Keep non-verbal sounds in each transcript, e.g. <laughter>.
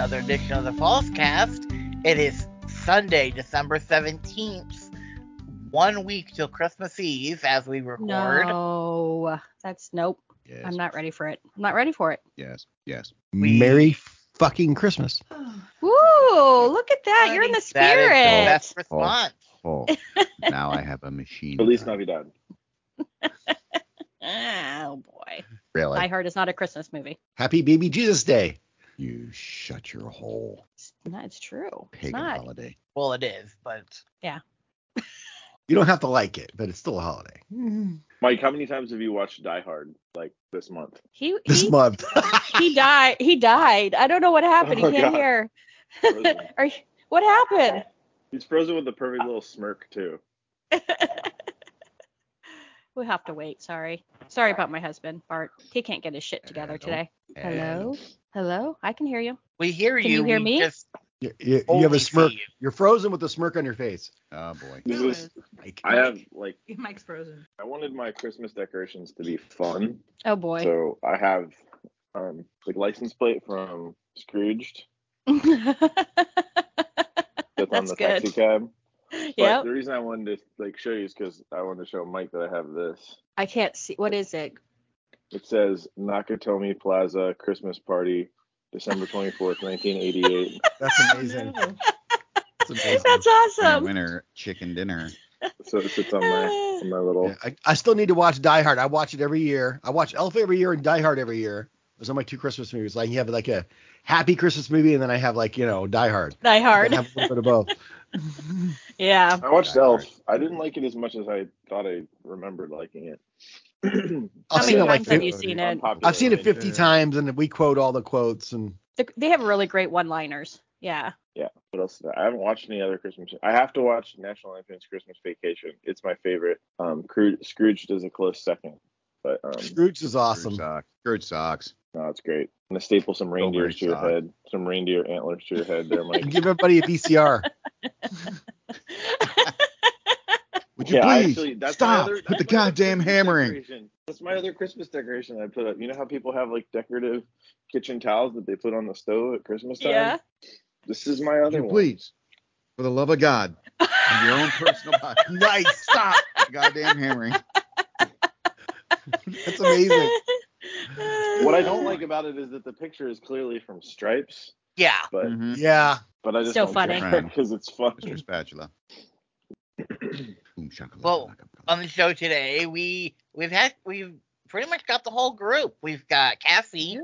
and welcome to another edition of the Fallscast. It is Sunday, December 17th, one week till Christmas Eve as we record. No, that's nope. Yes. I'm not ready for it. I'm not ready for it. Yes. Yes. We- Merry fucking Christmas. <sighs> Woo! Look at that. You're in the That is the spirit. best response. Oh, <laughs> now I have a machine. At least Feliz gun. Navidad. <laughs> oh boy. Really? Die Hard is not a Christmas movie. Happy Baby Jesus Day. You shut your hole. That's not. It's true. It's Pagan not. holiday. Well, it is, but yeah. <laughs> You don't have to like it, but it's still a holiday. Mm-hmm. Mike, how many times have you watched Die Hard like this month? He This he, month. <laughs> he died. He died. I don't know what happened. Oh, he can't God. hear. <laughs> Are you, what happened? He's frozen with a perfect little smirk too. We'll have to wait. Sorry. Sorry about my husband, Bart. He can't get his shit together Hello. today. Hello? Hello? I can hear you. we hear Can you. you hear we me? Just You, you- you have a smirk. you. You're frozen with a smirk on your face. Oh boy. This is- Like, I have like Mike's frozen. I wanted my Christmas decorations to be fun, Oh boy. so I have um like license plate from Scrooged <laughs> that's, on That's the good. taxi cab. But Yep. the reason I wanted to like show you is because I wanted to show Mike that I have this. I can't see. What is it? It says Nakatomi Plaza Christmas Party, December 24th, 1988. <laughs> that's amazing. Oh, That's amazing. That's awesome. winter chicken dinner. so it sits on my ah. on my little. Yeah, I, I still need to watch Die Hard. I watch it every year. I watch Elf every year and Die Hard every year. Those are my two Christmas movies. Like you have like a happy Christmas movie, and then I have like you know Die Hard. Die I Hard. have a little bit of both. <laughs> Yeah. I watched Die Elf. Hard. I didn't like it as much as I thought I remembered liking it. <clears throat> I've How seen many it like times have 50, you seen it? I've seen it opinion. 50 times, and we quote all the quotes. And They have really great one-liners. Yeah. Yeah. What else? I haven't watched any other Christmas. I have to watch National Lampoon's Christmas Vacation. It's my favorite. Um, Scrooge, Scrooge does a close second, but um, Scrooge is awesome. Scrooge socks. Scrooge socks. no, it's great. Gonna staple some reindeers to your sock. head, some reindeer antlers to your head. There, Mike. <laughs> Give everybody a VCR. <laughs> <laughs> Would you yeah, please actually, that's my stop? other, Put that's the goddamn Christmas hammer in. decoration. That's my other Christmas decoration I put up. You know how people have like decorative kitchen towels that they put on the stove at Christmas time? Yeah. This is my Would other you one. please, for the love of God, and your own personal <laughs> body, nice. stop the goddamn hammering. <laughs> That's amazing. What I don't like about it is that the picture is clearly from Stripes, yeah. but Mhm. Yeah. but I just So don't funny. because it's fun. Mr. Spatula. <clears throat> Boom shakalaka. Well, On the show today, we we've had we've pretty much got the whole group. We've got Cassie,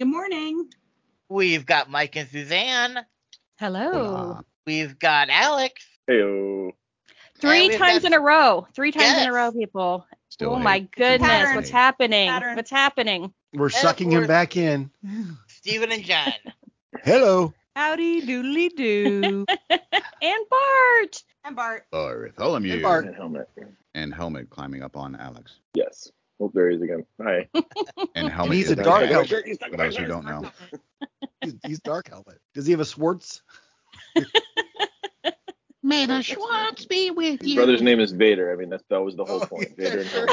Good morning. we've got Mike and Suzanne, Hello. Hola. we've got Alex. Heyo. Three times got- in a row. Three times in a row, people. Still oh eight. my goodness. Pattern. What's happening? Pattern. What's happening? We're of sucking him back in. Stephen and John. Hello. Howdy doodly doo. <laughs> And Bart. And Bart. Oh, Bartholomew. Hey, Bart. And helmet. And helmet climbing up on Alex. Yes. Oh, there he is again. Hi. <laughs> And helmet he's is a dark guy- helmet. He's For those who don't know. He's, he's dark helmet. Does he have a Schwartz? <laughs> May the Schwartz be with His brother's name is Vader. I mean, that's that was the whole Oh, point. yeah, Vader and sure.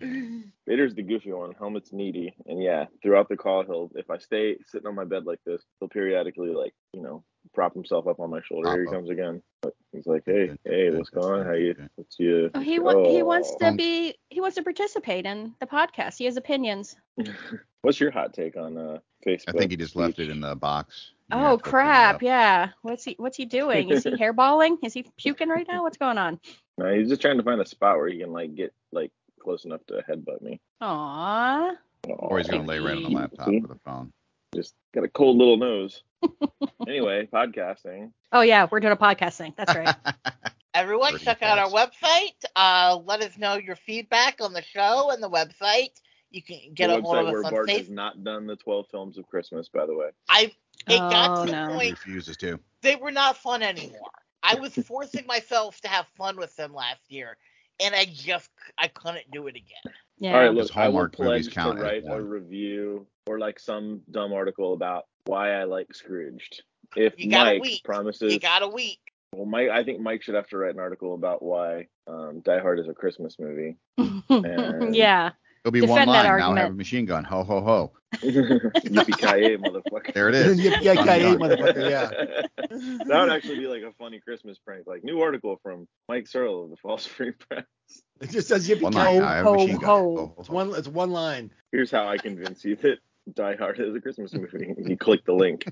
helmet. Vader's the goofy one. Helmet's needy. And yeah, throughout the call, he'll if I stay sitting on my bed like this, he'll periodically like you know prop himself up on my shoulder. Here he comes again. But he's like, hey, hey, what's going on? How you? What's you? Oh, he wa- he wants to be he wants to participate in the podcast. He has opinions. <laughs> What's your hot take on uh Facebook? I think he just left it in the box. You Oh have to clean it crap, yeah. What's he what's he doing? Is he <laughs> hairballing? Is he puking right now? What's going on? No, he's just trying to find a spot where he can like get like close enough to headbutt me. Aw. Or he's gonna lay right on the laptop See? with a phone. Just got a cold little nose. <laughs> anyway, podcasting. Oh yeah, we're doing a podcasting. That's right. <laughs> Everyone, Pretty check out our website. Uh, let us know your feedback on the show and the website. You can get the a hold website of where us on Bart has not done the 12 films of Christmas, by the way. I it got Oh, to the no. He point refuses to. they were not fun anymore. I was forcing myself to have fun with them last year, and I just I couldn't do it again. Yeah. All right, Does look, I will Hallmark pledge to count as write a review or like some dumb article about why I like Scrooged. If You got a Mike week. promises, You got a week. well, Mike, I think Mike should have to write an article about why um, Die Hard is a Christmas movie. <laughs> And- yeah. It'll be Defend one line. Now I have a machine gun. Ho ho ho. <laughs> Yippee-ki-yay, motherfucker. There it is. Yeah, yeah, Done, yeah, done. motherfucker, yeah. <laughs> that would actually be like a funny Christmas prank. Like new article from Mike Searle of the Falls Free Press. <laughs> It just says yippee One ki line. I have a ho, machine gun. ho. Ho, ho, It's one. It's one line. Here's how I convince you that Die Hard is a Christmas movie. You click the link.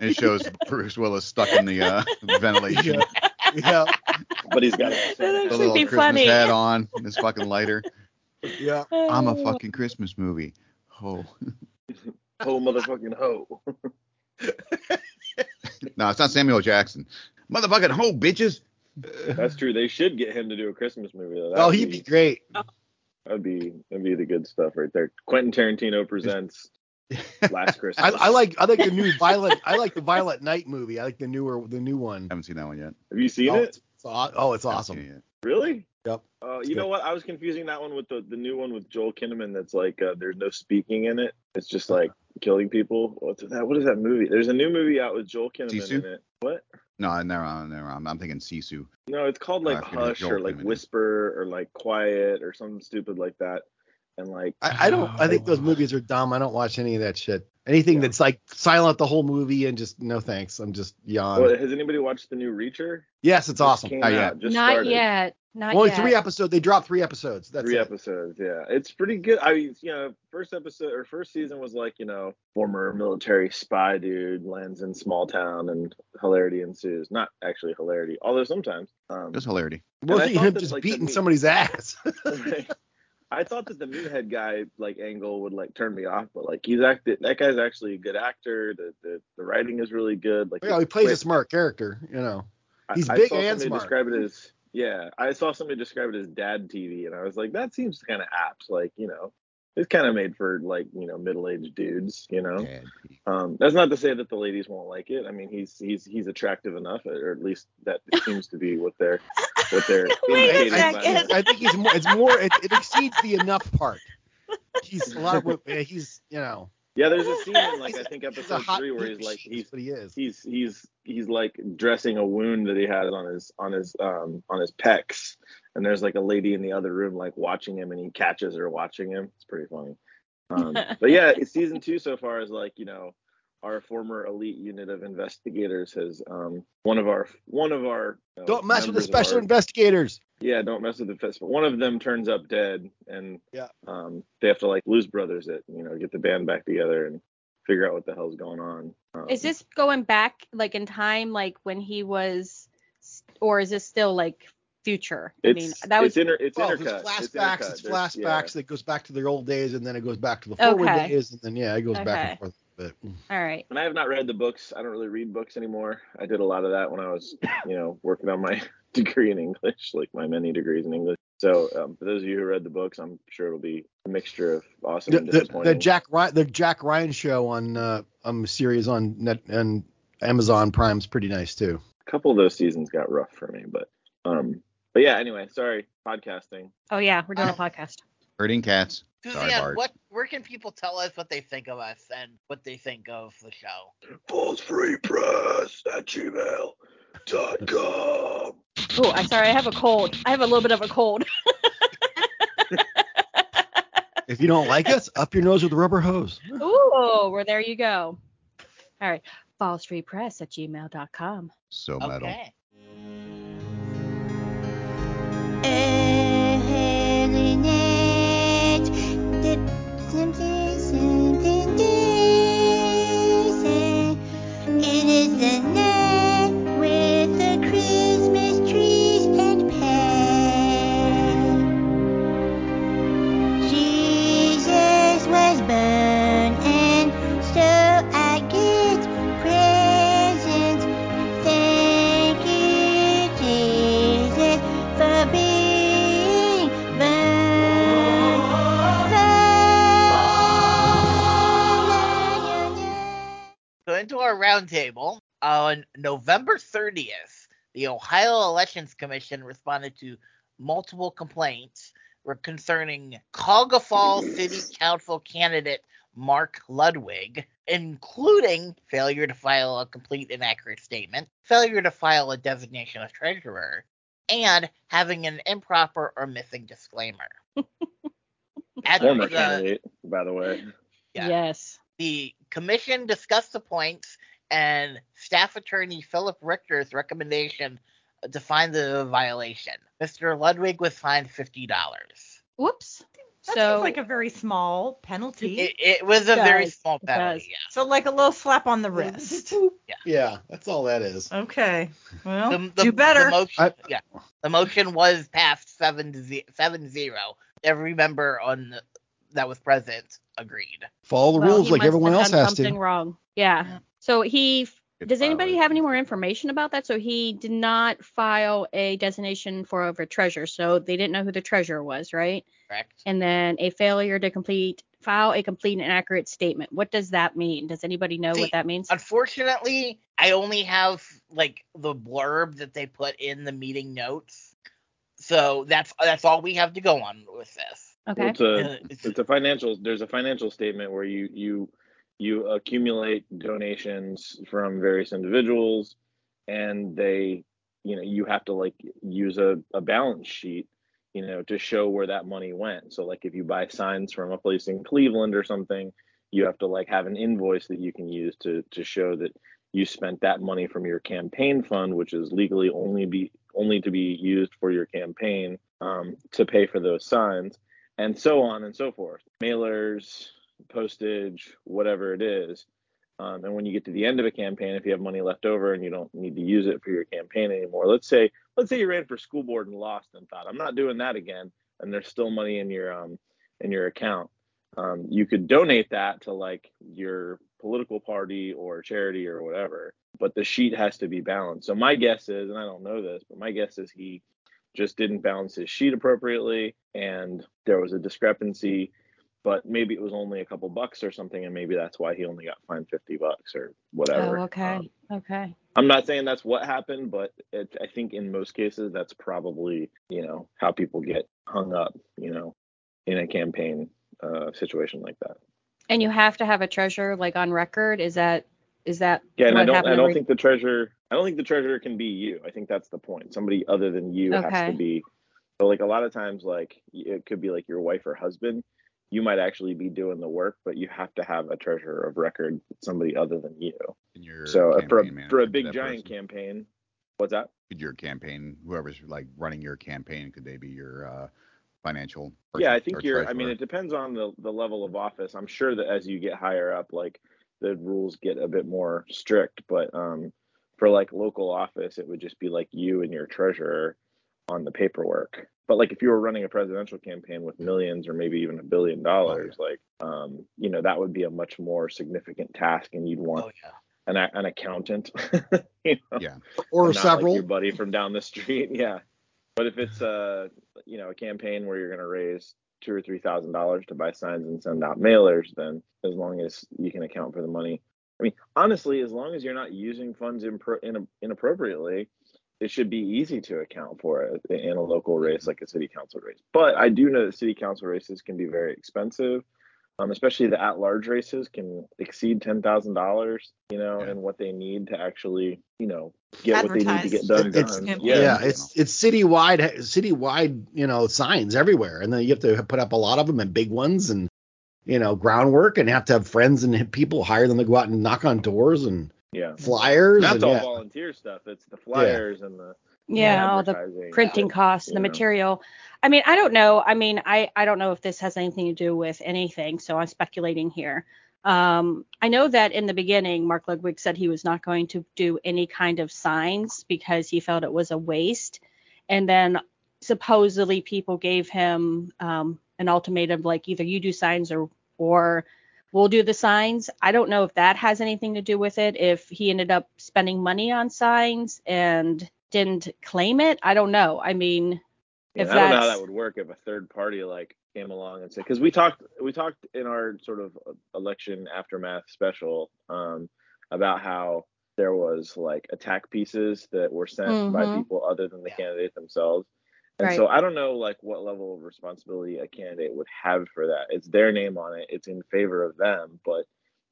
Yippee-ki-yay, motherfucker. And it shows Bruce Willis stuck in the uh, ventilation. Yeah, but he's got a That The actually little be Christmas funny. hat on. and His fucking lighter. yeah. I'm a Oh. fucking Christmas movie. Ho. <laughs> ho motherfucking ho. <laughs> No, it's not Samuel Jackson. Motherfucking ho, bitches. That's true. They should get him to do a Christmas movie. Though. Oh, That'd he'd be great. That'd be that'd be the good stuff right there. Quentin Tarantino presents <laughs> Last Christmas. I like I like the new Violet. I like the Violent Night movie. I like the newer the new one. I haven't seen that one yet. Have you seen oh, it? It's, it's oh, it's awesome. it. Really? Yep. Uh, It's you know what? I was confusing that one with the the new one with Joel Kinnaman. That's like uh, there's no speaking in it. It's just like killing people. What's that? What is that movie? There's a new movie out with Joel Kinnaman Sisu? in it. What? No, never mind. Never mind. I'm thinking Sisu. No, it's called like I forget who Hush or like Kinnaman is. Whisper or like Quiet or something stupid like that. And like I, I don't. I think those movies are dumb. I don't watch any of that shit. Anything that's like silent the whole movie and just no thanks. I'm just yawn. Well, has anybody watched the new Reacher? yes, it's Just awesome. came Not yet. Just Not started. yet. Not Only yet. three episodes. They dropped three episodes. That's Three it. episodes, yeah. It's pretty good. I mean, you know, first episode or first season was like, you know, former military spy dude lands in small town and hilarity ensues. Not actually hilarity, although sometimes. Um, It was hilarity. Mostly thought him just like, beating somebody's ass. <laughs> I thought that the meathead guy like angle would like turn me off, but like he's acted. That guy's actually a good actor. The the, the writing is really good. Like yeah, he it's plays a smart character. You know. He's I big saw and somebody smart. Describe it as yeah. I saw somebody describe it as dad TV, and I was like, that seems kind of apt. Like you know, it's kind of made for like you know middle aged dudes. You know, um, that's not to say that the ladies won't like it. I mean, he's he's he's attractive enough, or at least that seems to be what they're what they're <laughs> Wait a second. that. I think he's more. It's more. It, it exceeds the enough part. He's a lot of. wo- He's you know. Yeah, there's a scene in like I think episode hot three where he's like he's what he is. he's he's he's like dressing a wound that he had on his on his um on his pecs and there's like a lady in the other room like watching him and he catches her watching him it's pretty funny um <laughs> but yeah it's season two so far is like you know our former elite unit of investigators has um one of our one of our you know, Don't mess with the special our- investigators. yeah don't mess with the festival one of them turns up dead and Yeah. um they have to like lose brothers it you know get the band back together and figure out what the hell's going on um, Is this going back like in time, like when he was, or is this still like future? I mean, It's, that was it's, inter, it's Well, intercut. there's flashbacks. It's, It's, intercut. There's- flashbacks yeah. that goes back to their old days, and then it goes back to the forward Okay. days, and then yeah, it goes back and forth. But all right. And I have not read the books. I don't really read books anymore. I did a lot of that when I was, you know, working on my <laughs> degree in English, like my many degrees in English. So um, for those of you who read the books, I'm sure it'll be a mixture of awesome the, and the, disappointing. the Jack Ryan, the Jack Ryan show on uh, um series on net and Amazon Prime's pretty nice too. a couple of those seasons got rough for me, but um, but yeah. Anyway, sorry, podcasting. Oh yeah, we're doing a podcast. Herding cats. Sorry, Suzanne, Bart. what? Where can people tell us what they think of us and what they think of the show? Falls free press at gmail dot com. Oh, I'm sorry, I have a cold. I have a little bit of a cold. <laughs> If you don't like us, up your nose with a rubber hose. Ooh, well there you go. All right, fallsfreepress at gmail.com. So metal. Okay. So into our roundtable on November 30th, the Ohio Elections Commission responded to multiple complaints concerning Cuyahoga Falls City Council candidate Mark Ludwig, including failure to file a complete and accurate statement, failure to file a designation of treasurer, and having an improper or missing disclaimer. <laughs> At Former the, candidate, by the way. Yeah. Yes. the commission discussed the points and staff attorney Philip Richter's recommendation to find the violation. Mr. Ludwig was fined fifty dollars. Whoops. That so seems like a very small penalty. It, it was a very small penalty. Yeah. so like a little slap on the wrist. <laughs> Yeah, that's all that is. Okay. Well, The, the, do better. The motion, I- yeah, the motion was passed seven to ze- seven zero. Every member on the, that was present agreed. Follow the well, rules like everyone else done has something to. wrong. Yeah. Yeah. So he Good does anybody violation. have any more information about that? So he did not file a designation for a treasurer, so they didn't know who the treasurer was, right? Correct. And then a failure to complete file a complete and accurate statement. What does that mean? Does anybody know See, what that means? Unfortunately, I only have like the blurb that they put in the meeting notes. So that's that's all we have to go on with this. Okay. It's a it's- it's a financial there's a financial statement where you you you accumulate donations from various individuals and they you know you have to like use a, a balance sheet you know to show where that money went so like if you buy signs from a place in cleveland or something you have to like have an invoice that you can use to to show that you spent that money from your campaign fund which is legally only be only to be used for your campaign um, to pay for those signs and so on and so forth. Mailers, postage, whatever it is. Um, and when you get to the end of a campaign, if you have money left over and you don't need to use it for your campaign anymore, let's say let's say you ran for school board and lost and thought I'm not doing that again, and there's still money in your um in your account. Um, you could donate that to like your political party or charity or whatever, but the sheet has to be balanced. So my guess is, and I don't know this, but my guess is he just didn't balance his sheet appropriately and there was a discrepancy but maybe it was only a couple bucks or something and maybe that's why he only got fined 50 bucks or whatever Oh, okay. Um, okay. i'm not saying that's what happened but it, i think in most cases that's probably you know how people get hung up you know in a campaign uh, situation like that And you have to have a treasurer like on record. Is that is that yeah and what i don't i don't every- think the treasurer i don't think the treasurer can be you. I think that's the point. Somebody other than you has to be so like a lot of times like it could be like your wife or husband. You might actually be doing the work but you have to have a treasurer of record somebody other than you. And your so uh, for a, for a big giant person. campaign what's that? Could your campaign, whoever's like running your campaign, could they be your uh, financial? yeah i think you're i mean it depends on the the level of office. I'm sure that as you get higher up like the rules get a bit more strict but um for like local office it would just be like you and your treasurer on the paperwork but like if you were running a presidential campaign with millions or maybe even a billion dollars like um you know that would be a much more significant task and you'd want Oh yeah. an, an accountant <laughs> you know Yeah. Or not several. like your buddy from down the street. <laughs> Yeah. But if it's a you know a campaign where you're going to raise two or three thousand dollars to buy signs and send out mailers, then as long as you can account for the money, I mean, honestly, as long as you're not using funds impro- in, inappropriately, it should be easy to account for it in a local race like a city council race. But I do know that city council races can be very expensive. Um, especially the at-large races can exceed ten thousand dollars, you know, Yeah. and what they need to actually, you know, get what they need to get Advertise. done It's- done. Yeah. Yeah, Yeah, it's it's citywide citywide you know signs everywhere, and then you have to put up a lot of them and big ones and you know groundwork, and have to have friends and people hire them to go out and knock on doors and yeah. flyers. That's and, all yeah. volunteer stuff. It's the flyers and the yeah, all the printing costs, the you know. material. I mean, I don't know. I mean, I I don't know if this has anything to do with anything, so I'm speculating here. Um, I know that in the beginning, Mark Ludwig said he was not going to do any kind of signs because he felt it was a waste, and then supposedly people gave him um, an ultimatum like either you do signs or or we'll do the signs. I don't know if that has anything to do with it. If he ended up spending money on signs and didn't claim it, I don't know. I mean, Yeah, if I don't know how that would work if a third party like came along and said because we talked we talked in our sort of election aftermath special um, about how there was like attack pieces that were sent by Mhm. people other than the Yeah. candidate themselves. And Right. so I don't know like what level of responsibility a candidate would have for that. It's their name on it. It's in favor of them, but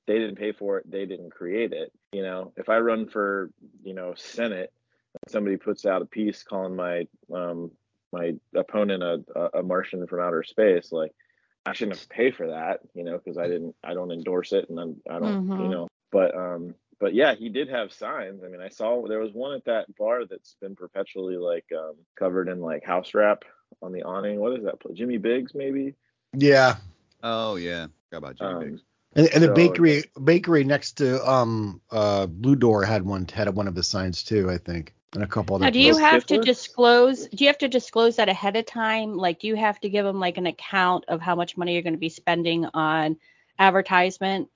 they didn't pay for it. They didn't create it. You know, if I run for, you know, Senate somebody puts out a piece calling my um, my opponent a, a, a Martian from outer space, like I shouldn't have to pay for that, you know, because I didn't, I don't endorse it, and I'm, I don't, you Mhm. know, but um, but yeah, he did have signs. I mean, I saw there was one at that bar that's been perpetually like um, covered in like house wrap on the awning. What is that? pla- Jimmy Biggs, maybe. Yeah. Oh yeah, forgot about Jimmy Um, Biggs. And, and the So- bakery bakery next to um uh Blue Door had one had one of the signs too, I think, and a couple other. Now, do you Those have to disclose? Do you have to disclose that ahead of time? Like, do you have to give them like an account of how much money you're going to be spending on advertisement,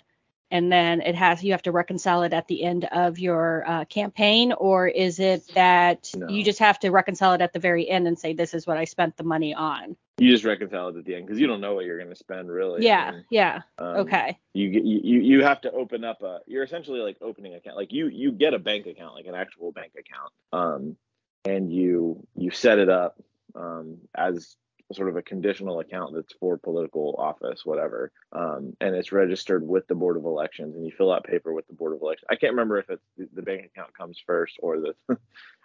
and then it has you have to reconcile it at the end of your uh, campaign, or is it that No. you just have to reconcile it at the very end and say this is what I spent the money on? You just reconcile it at the end because you don't know what you're going to spend really. Yeah, And, yeah, um, okay, You get you, you you have to open up a. You're essentially like opening account. Like you you get a bank account, like an actual bank account. Um, and you you set it up um as sort of a conditional account that's for political office, whatever. Um, and it's registered with the Board of Elections, and you fill out paper with the Board of Elections. I can't remember if it's the, the bank account comes first or the. <laughs>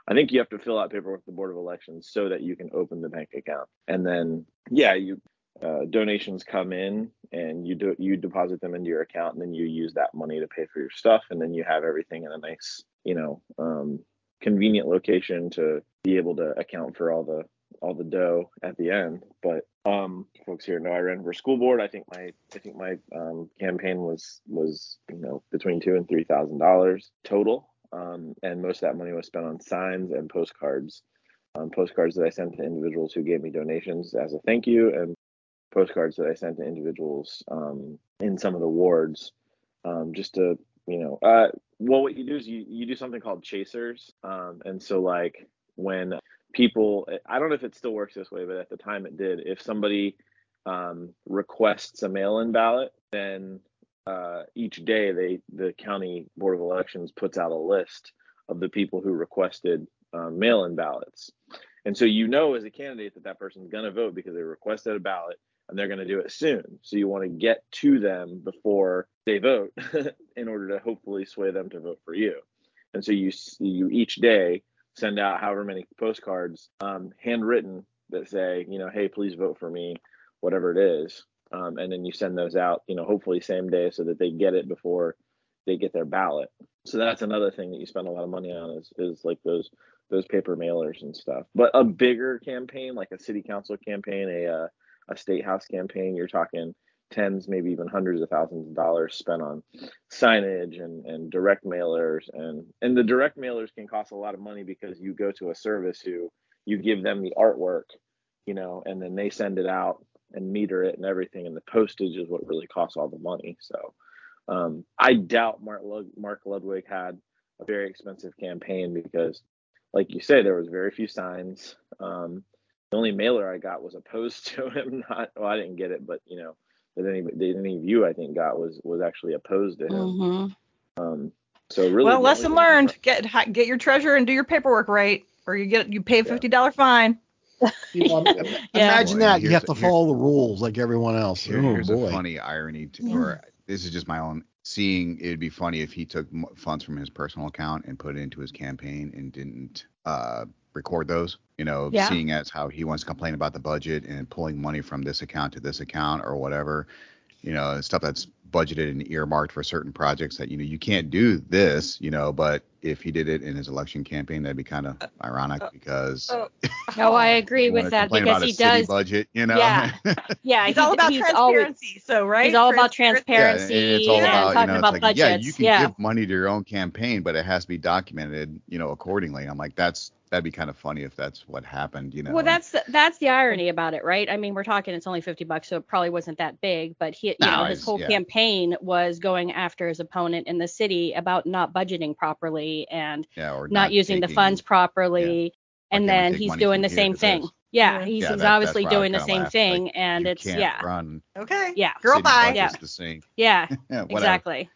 I think you have to fill out paper with the Board of Elections so that you can open the bank account, and then yeah, you uh, donations come in and you do you deposit them into your account, and then you use that money to pay for your stuff, and then you have everything in a nice, you know, um, convenient location to be able to account for all the all the dough at the end. But um, folks here know I ran for school board. I think my I think my um, campaign was was you know between two and three thousand dollars total, um, and most of that money was spent on signs and postcards. Um, postcards that I sent to individuals who gave me donations as a thank you, and postcards that I sent to individuals um, in some of the wards, um, just to you know, uh, well, what you do is you you do something called chasers, um, and so like when people, I don't know if it still works this way, but at the time it did. If somebody um, requests a mail-in ballot, then uh, each day they the county board of elections puts out a list of the people who requested um, mail-in ballots, and so you know as a candidate that that person's going to vote because they requested a ballot and they're going to do it soon. So you want to get to them before they vote <laughs> in order to hopefully sway them to vote for you. And so you you each day send out however many postcards, um, handwritten that say, you know, hey, please vote for me, whatever it is. Um, and then you send those out, you know, hopefully same day so that they get it before they get their ballot. So that's another thing that you spend a lot of money on is, is like those those paper mailers and stuff. But a bigger campaign, like a city council campaign, a uh, a state house campaign, you're talking tens, maybe even hundreds of thousands of dollars spent on signage and, and direct mailers and and the direct mailers can cost a lot of money because you go to a service who you give them the artwork, you know, and then they send it out and meter it and everything, and the postage is what really costs all the money. So um, I doubt Mark, Mark Ludwig had a very expensive campaign because, like you say, there was very few signs. Um, the only mailer I got was opposed <laughs> to him. Not, well, I didn't get it, but you know, that any that any of you I think got was was actually opposed to him. hmm Um, so really, well, lesson learned. Get get your treasure and do your paperwork right, or you get you pay a fifty dollar fine. You know, <laughs> Yeah. Imagine Boy, that. You have to follow the rules like everyone else. Here- oh here's boy. a funny irony, to, Yeah. or this is just my own seeing. It would be funny if he took funds from his personal account and put it into his campaign and didn't uh, record those. You know, Yeah. seeing as how he wants to complain about the budget and pulling money from this account to this account or whatever. You know, stuff that's budgeted and earmarked for certain projects that you know you can't do this. You know, but if he did it in his election campaign, that'd be kind of uh, ironic oh, because. oh. <laughs> No, I agree with that because he does. budget. You know. Yeah. <laughs> Yeah, He's he- all about he's always- transparency. so right, He's all about Transparency. Yeah, it's all and about, you talking know, about it's like, yeah, you can yeah. give money to your own campaign, but it has to be documented, you know, accordingly. I'm like, that's that'd be kind of funny if that's what happened, you know. Well, that's the, that's the irony about it, right? I mean, we're talking it's only 50 bucks, so it probably wasn't that big, but he, you No, know, his whole yeah. campaign was going after his opponent in the city about not budgeting properly and yeah, or not, using the funds properly. Why And can't then he's doing the same thing. Yeah, Yeah. he's, Yeah, he's that- obviously doing the same laughed, thing, like, and you it's can't yeah, run Okay. Yeah. Girl, city bye. Yeah. the same. yeah, <laughs> Yeah, exactly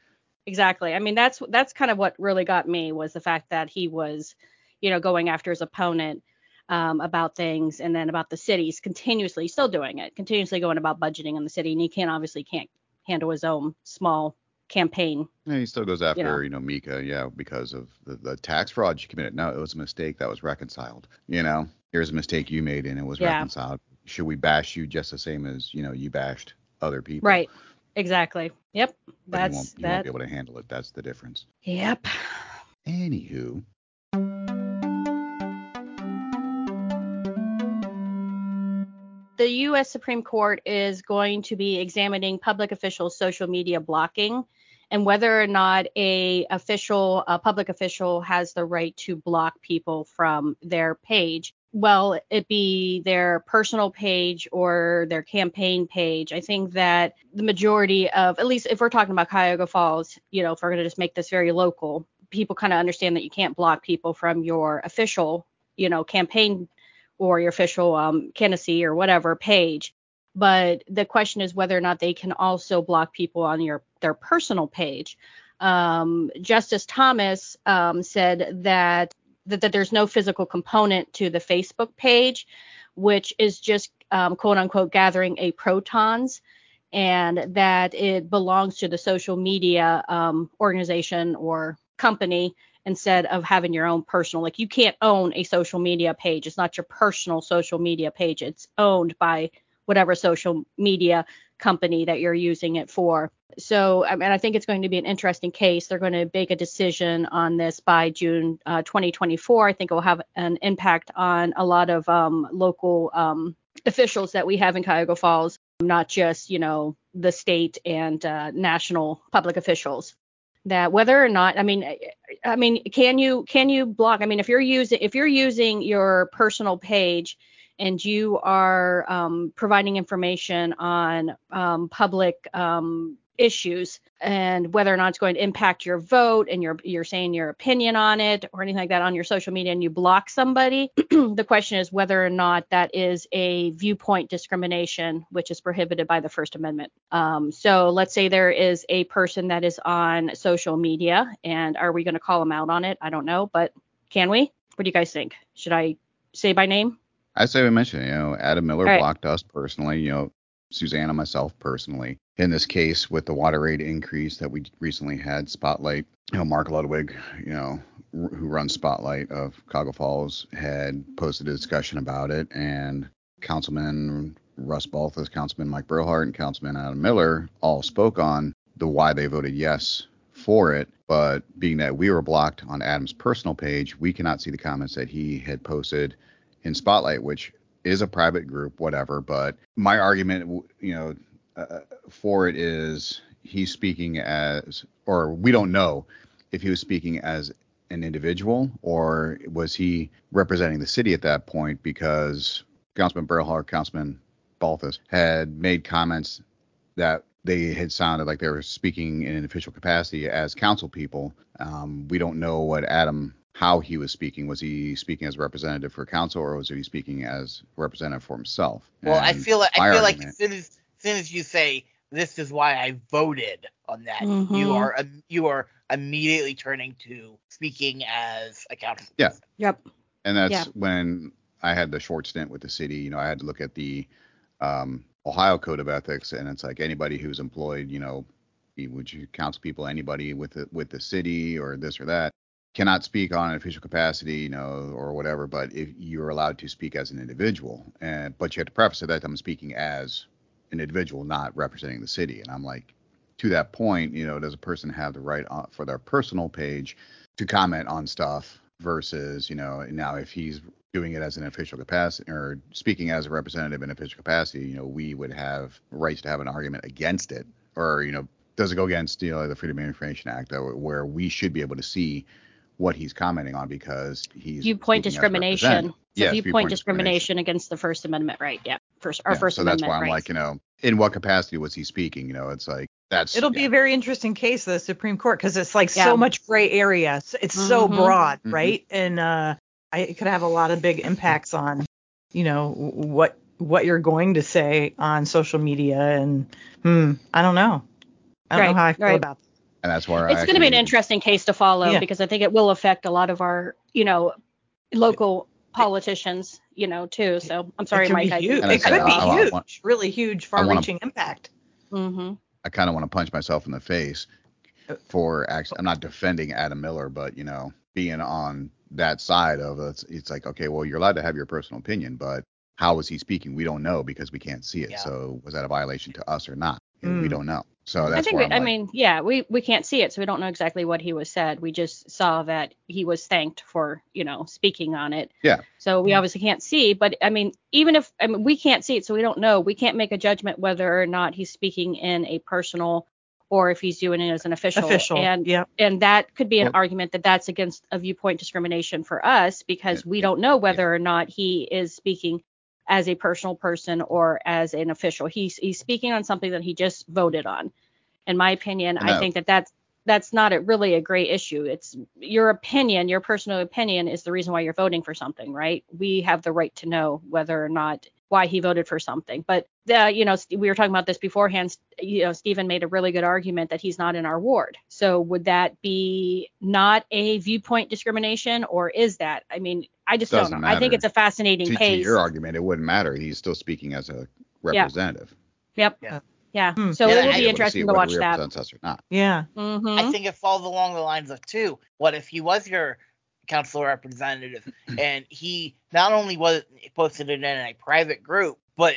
exactly i mean that's that's kind of what really got me was the fact that he was you know going after his opponent um, about things and then about the cities continuously still doing it continuously going about budgeting in the city and he can't obviously can't handle his own small campaign. Yeah, he still goes after, know. you know, Mika, yeah, because of the, the tax fraud she committed. No, it was a mistake that was reconciled. You know, here's a mistake you made and it was Yeah. reconciled. Should we bash you just the same as, you know, you bashed other people? Right. Exactly. Yep. But you That's won't, you that. won't be able to handle it. That's the difference. Yep. Anywho, The U.S. Supreme Court is going to be examining public officials' social media blocking and whether or not a official, a public official, has the right to block people from their page. Well, it be their personal page or their campaign page. I think that the majority of, at least if we're talking about Cuyahoga Falls, you know, if we're going to just make this very local, people kind of understand that you can't block people from your official, you know, campaign or your official um, candidacy or whatever page. But the question is whether or not they can also block people on your their personal page. Um, Justice Thomas um, said that, that that there's no physical component to the Facebook page, which is just um, quote unquote gathering a protons, and that it belongs to the social media um, organization or company instead of having your own personal like you can't own a social media page. It's not your personal social media page. It's owned by whatever social media company that you're using it for. So mean i think it's going to be an interesting case. They're going to make a decision on this by june uh, 2024 i think it will have an impact on a lot of um, local um, officials that we have in cuyahoga falls not just you know the state and uh, national public officials that whether or not i mean i mean can you can you block i mean if you're using if you're using your personal page and you are um, providing information on um, public um, issues and whether or not it's going to impact your vote and you're you're saying your opinion on it or anything like that on your social media and you block somebody <clears throat> the question is whether or not that is a viewpoint discrimination which is prohibited by the first amendment. Um, so let's say there is a person that is on social media and are we going to call them out on it? I don't know but can we? What do you guys think? Should i say by name? I say we mentioned, you know, Adam Miller right. blocked us personally, you know, Susanna, myself personally. In this case, with the water rate increase that we recently had, Spotlight, you know, Mark Ludwig, you know, who runs Spotlight of Cuyahoga Falls, had posted a discussion about it, and Councilman Russ Balthis, Councilman Mike Brillhart, and Councilman Adam Miller all spoke on the why they voted yes for it. But being that we were blocked on Adam's personal page, we cannot see the comments that he had posted in Spotlight, which is a private group, whatever. But my argument, you know, uh, for it is he's speaking as, or we don't know if he was speaking as an individual or was he representing the city at that point because Councilman Brillhart, Councilman Balthis had made comments that they had sounded like they were speaking in an official capacity as council people. Um, we don't know what Adam how he was speaking. Was he speaking as a representative for council or was he speaking as a representative for himself? Well, I feel like I feel like argument- as soon as, as soon as you say this is why I voted on that, Mhm. you are im- you are immediately turning to speaking as a council. Yeah. person. yep And that's Yeah. when I had the short stint with the city. You know, I had to look at the um, Ohio Code of Ethics, and it's like anybody who's employed, you know, be- would you council people, anybody with the with the city or this or that, cannot speak on an official capacity, you know, or whatever. But if you're allowed to speak as an individual, and but you have to preface it that I'm speaking as an individual, not representing the city. And I'm like, to that point, you know, does a person have the right on, for their personal page to comment on stuff versus, you know, now if he's doing it as an official capacity or speaking as a representative in official capacity, you know, we would have rights to have an argument against it, or you know, does it go against you know the Freedom of Information Act, uh, where we should be able to see what he's commenting on because he's viewpoint speaking as a discrimination. representative. So Yes, viewpoint, discrimination against the First Amendment right. Yeah. First our Yeah, First so that's why I'm rights. like, you know, in what capacity was he speaking? You know, it's like that's It'll be a very interesting case, the Supreme Court, because it's like Yeah. so much gray area. It's, it's so broad, Mhm. right? And uh, I, it could have a lot of big impacts on, you know, what what you're going to say on social media. And hmm, I don't know. I don't Right, know how I feel right. about that. And that's where it's going to be an interesting case to follow Yeah. because I think it will affect a lot of our, you know, local politicians, you know, too. So I'm sorry, it could Mike. Be I, huge. And I It could be I- I huge, want- really huge, I wanna- far-reaching impact. hmm I kind of want to punch myself in the face for actually. I'm not defending Adam Miller, but you know, being on that side of it, it's like okay, well, you're allowed to have your personal opinion, but how was he speaking? We don't know because we can't see it. Yeah. So was that a violation to us or not? You know, We Mm. don't know. So that's I think we, I'm I like, mean, yeah, we we can't see it, so we don't know exactly what he was said. We just saw that he was thanked for, you know, speaking on it. Yeah. So we Yeah. obviously can't see, but I mean, even if I mean we can't see it, so we don't know. We can't make a judgment whether or not he's speaking in a personal or if he's doing it as an official. Official. And yeah. and that could be an Well- argument that that's against a viewpoint discrimination for us because we don't know whether or not he is speaking as a personal person or as an official. He's he's speaking on something that he just voted on. In my opinion, I think that that's that's not a, really a great issue. It's your opinion, your personal opinion is the reason why you're voting for something, right? We have the right to know whether or not why he voted for something. But the, you know, we were talking about this beforehand. You know, Stephen made a really good argument that he's not in our ward. So would that be not a viewpoint discrimination, or is that? I mean, I just Doesn't don't know. I think it's a fascinating to, to case. your argument, it wouldn't matter. He's still speaking as a representative. Yep. Yeah. Yeah. Hmm. So Yeah, it I will be interesting to, whether watch that. us or not. Yeah. hmm I think it falls along the lines of too. What if he was your council representative <laughs> and he not only was posted it in a private group, but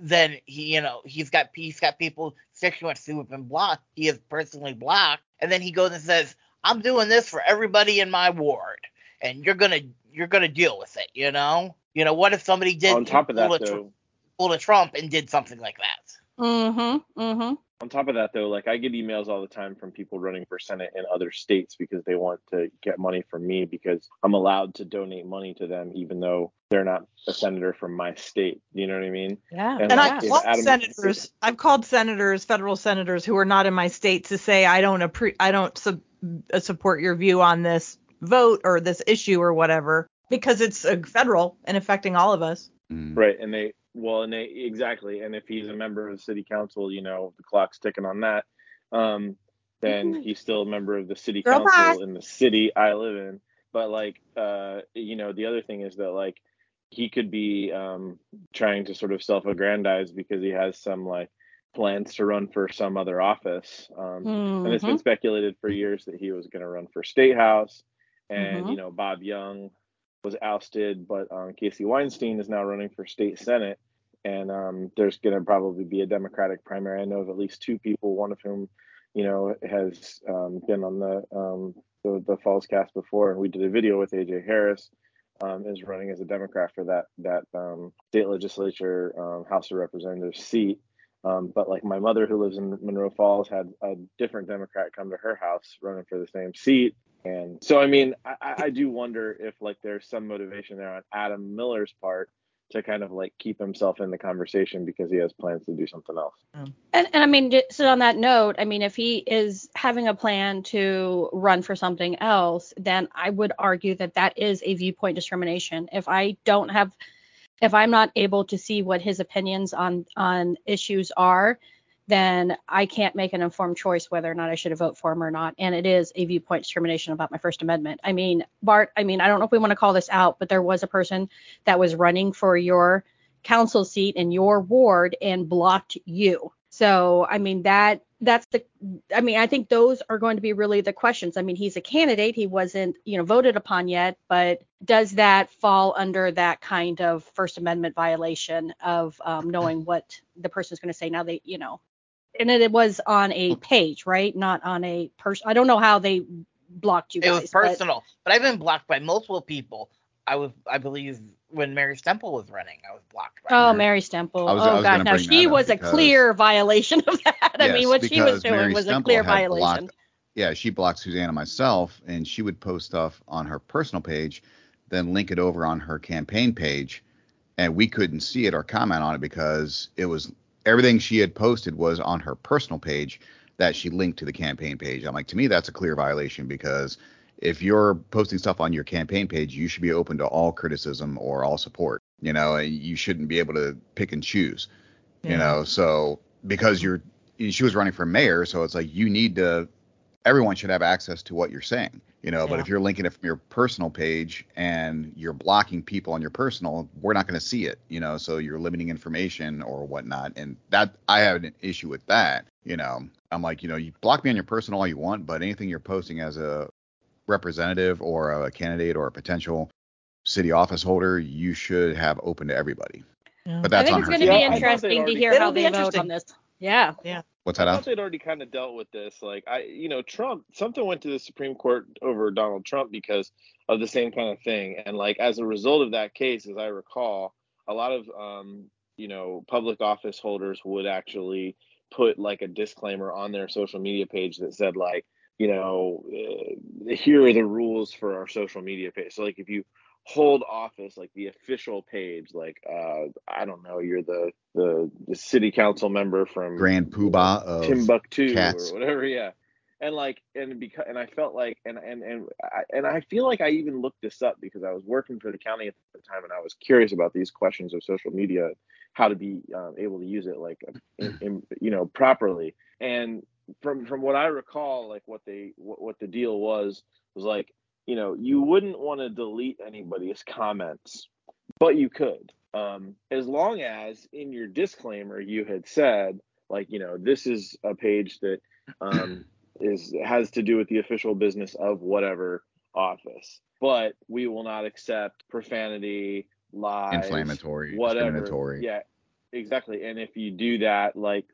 then he, you know, he's got he's got people constituents who have been blocked. He is personally blocked, and then he goes and says, "I'm doing this for everybody in my ward, and you're gonna you're gonna deal with it." You know, you know, what if somebody did on top of that pull a, Tr- though, pull a Trump and did something like that? Mm-hmm. Mm-hmm. On top of that though, like I get emails all the time from people running for senate in other states because they want to get money from me because I'm allowed to donate money to them even though they're not a senator from my state. Do you know what I mean? Yeah. And And like, I've called Adam- senators. I've called senators, federal senators who are not in my state, to say I don't appre- I don't sub- uh, support your view on this vote or this issue or whatever because it's uh, federal and affecting all of us. Mm. Right, and they well, and they exactly, and if he's a member of the city council, you know, the clock's ticking on that. Um, then he's still a member of the city Girl, council in the city I live in. But like, uh, you know, the other thing is that like he could be um trying to sort of self-aggrandize because he has some like plans to run for some other office. Um, and it's Mm-hmm. been speculated for years that he was going to run for state house and Mhm. you know bob young was ousted but um, casey weinstein is now running for state senate. And um, there's going to probably be a democratic primary. I know of at least two people one of whom you know has um, been on the, um, the the falls cast before. And we did a video with aj harris um, is running as a democrat for that that um, state legislature house of representatives seat. But like my mother, who lives in Munroe Falls, had a different Democrat come to her house running for the same seat. And so, I mean, I, I I <laughs> do wonder if like there's some motivation there on Adam Miller's part to kind of like keep himself in the conversation because he has plans to do something else. And, and I mean, just on that note, I mean, if he is having a plan to run for something else, then I would argue that that is a viewpoint discrimination. If I don't have, if I'm not able to see what his opinions on on issues are, then I can't make an informed choice whether or not I should vote for him or not. And it is a viewpoint discrimination about my First Amendment. I mean, Bart, I mean, I don't know if we want to call this out, but there was a person that was running for your council seat in your ward and blocked you. So, I mean, that that's the I mean, I think those are going to be really the questions. I mean, he's a candidate, he wasn't, you know, voted upon yet, but does that fall under that kind of First Amendment violation of um, knowing what the person's going to say? Now they, you know, and it, it was on a mm. page, right? Not on a person. I don't know how they blocked you It guys. was personal, but, I've been blocked by multiple people. I was, I believe, when Mary Stemple was running, I was blocked. By Oh, her. Mary Stemple. Was- oh God. now she that up was a clear violation of that. I Yes, mean, what she was doing Mary was a clear violation. blocked- yeah, she blocked Suzanne and myself, and she would post stuff on her personal page, then link it over on her campaign page, and we couldn't see it or comment on it because it was everything she had posted was on her personal page that she linked to the campaign page. I'm like, to me, that's a clear violation because if you're posting stuff on your campaign page, you should be open to all criticism or all support. You know, and you shouldn't be able to pick and choose. You know, so because you're she was running for mayor, so it's like you need to everyone should have access to what you're saying, you know. But if you're linking it from your personal page and you're blocking people on your personal, we're not going to see it, you know. So you're limiting information or whatnot, and that I have an issue with that. You know, I'm like, you know, you block me on your personal all you want, but anything you're posting as a representative or a candidate or a potential city office holder, you should have open to everybody. Yeah. But that's I think on it's her. going to be I thought they'd interesting to hear It'll how they vote interesting. on this. Yeah. Yeah. What's I that? thought Al? they'd already kind of dealt with this. Like I, you know, Trump, something went to the Supreme Court over Donald Trump because of the same kind of thing. And like as a result of that case, as I recall, a lot of, um, you know, public office holders would actually put like a disclaimer on their social media page that said like, you know, uh, here are the rules for our social media page. So like if you hold office like the official page like uh i don't know you're the the, the city council member from Grand Poobah of Timbuktu cats. or whatever, yeah. And like, and because, and I felt like, and and and I, and I feel like I even looked this up because I was working for the county at the time, and I was curious about these questions of social media, how to be um, able to use it like, in, in, you know, properly. And from from what I recall, like what they what, what the deal was was like, you know, you wouldn't want to delete anybody's comments, but you could, um, as long as in your disclaimer you had said like you know this is a page that um, <clears throat> is has to do with the official business of whatever office but we will not accept profanity lies inflammatory, whatever. yeah exactly. And if you do that like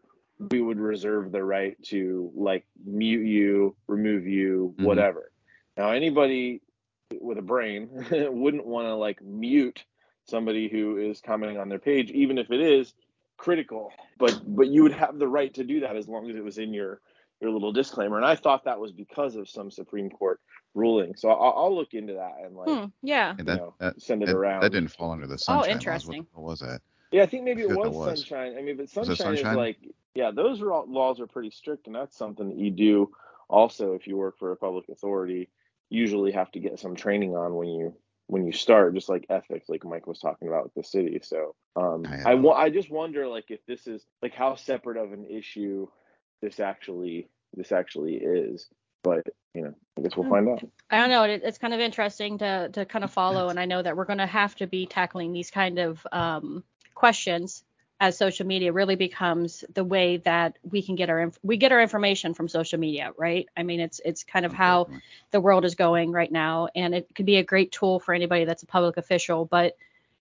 we would reserve the right to like mute you remove you Mhm. whatever now anybody with a brain <laughs> wouldn't want to like mute somebody who is commenting on their page even if it is critical but but you would have the right to do that as long as it was in your your little disclaimer and i thought that was because of some supreme court ruling so i'll, I'll look into that and like Hmm. Yeah. Yeah, you that, know that, send it that, around that didn't fall under the sunshine. Oh, interesting. What, what was that? Yeah i think maybe it was, what was. sunshine. I mean but Was it sunshine, is like yeah those are all, laws are pretty strict and that's something that you do also if you work for a public authority usually have to get some training on when you when you start just like ethics like mike was talking about with the city. So um I i i just wonder like if this is like how separate of an issue this actually this actually is but you know i guess we'll find out. I don't know. It, it's kind of interesting to to kind of <laughs> follow, and I know that we're going to have to be tackling these kind of um, questions as social media really becomes the way that we can get our inf- we get our information from social media, right? I mean, it's it's kind of oh, how the world is going right now, and it could be a great tool for anybody that's a public official, but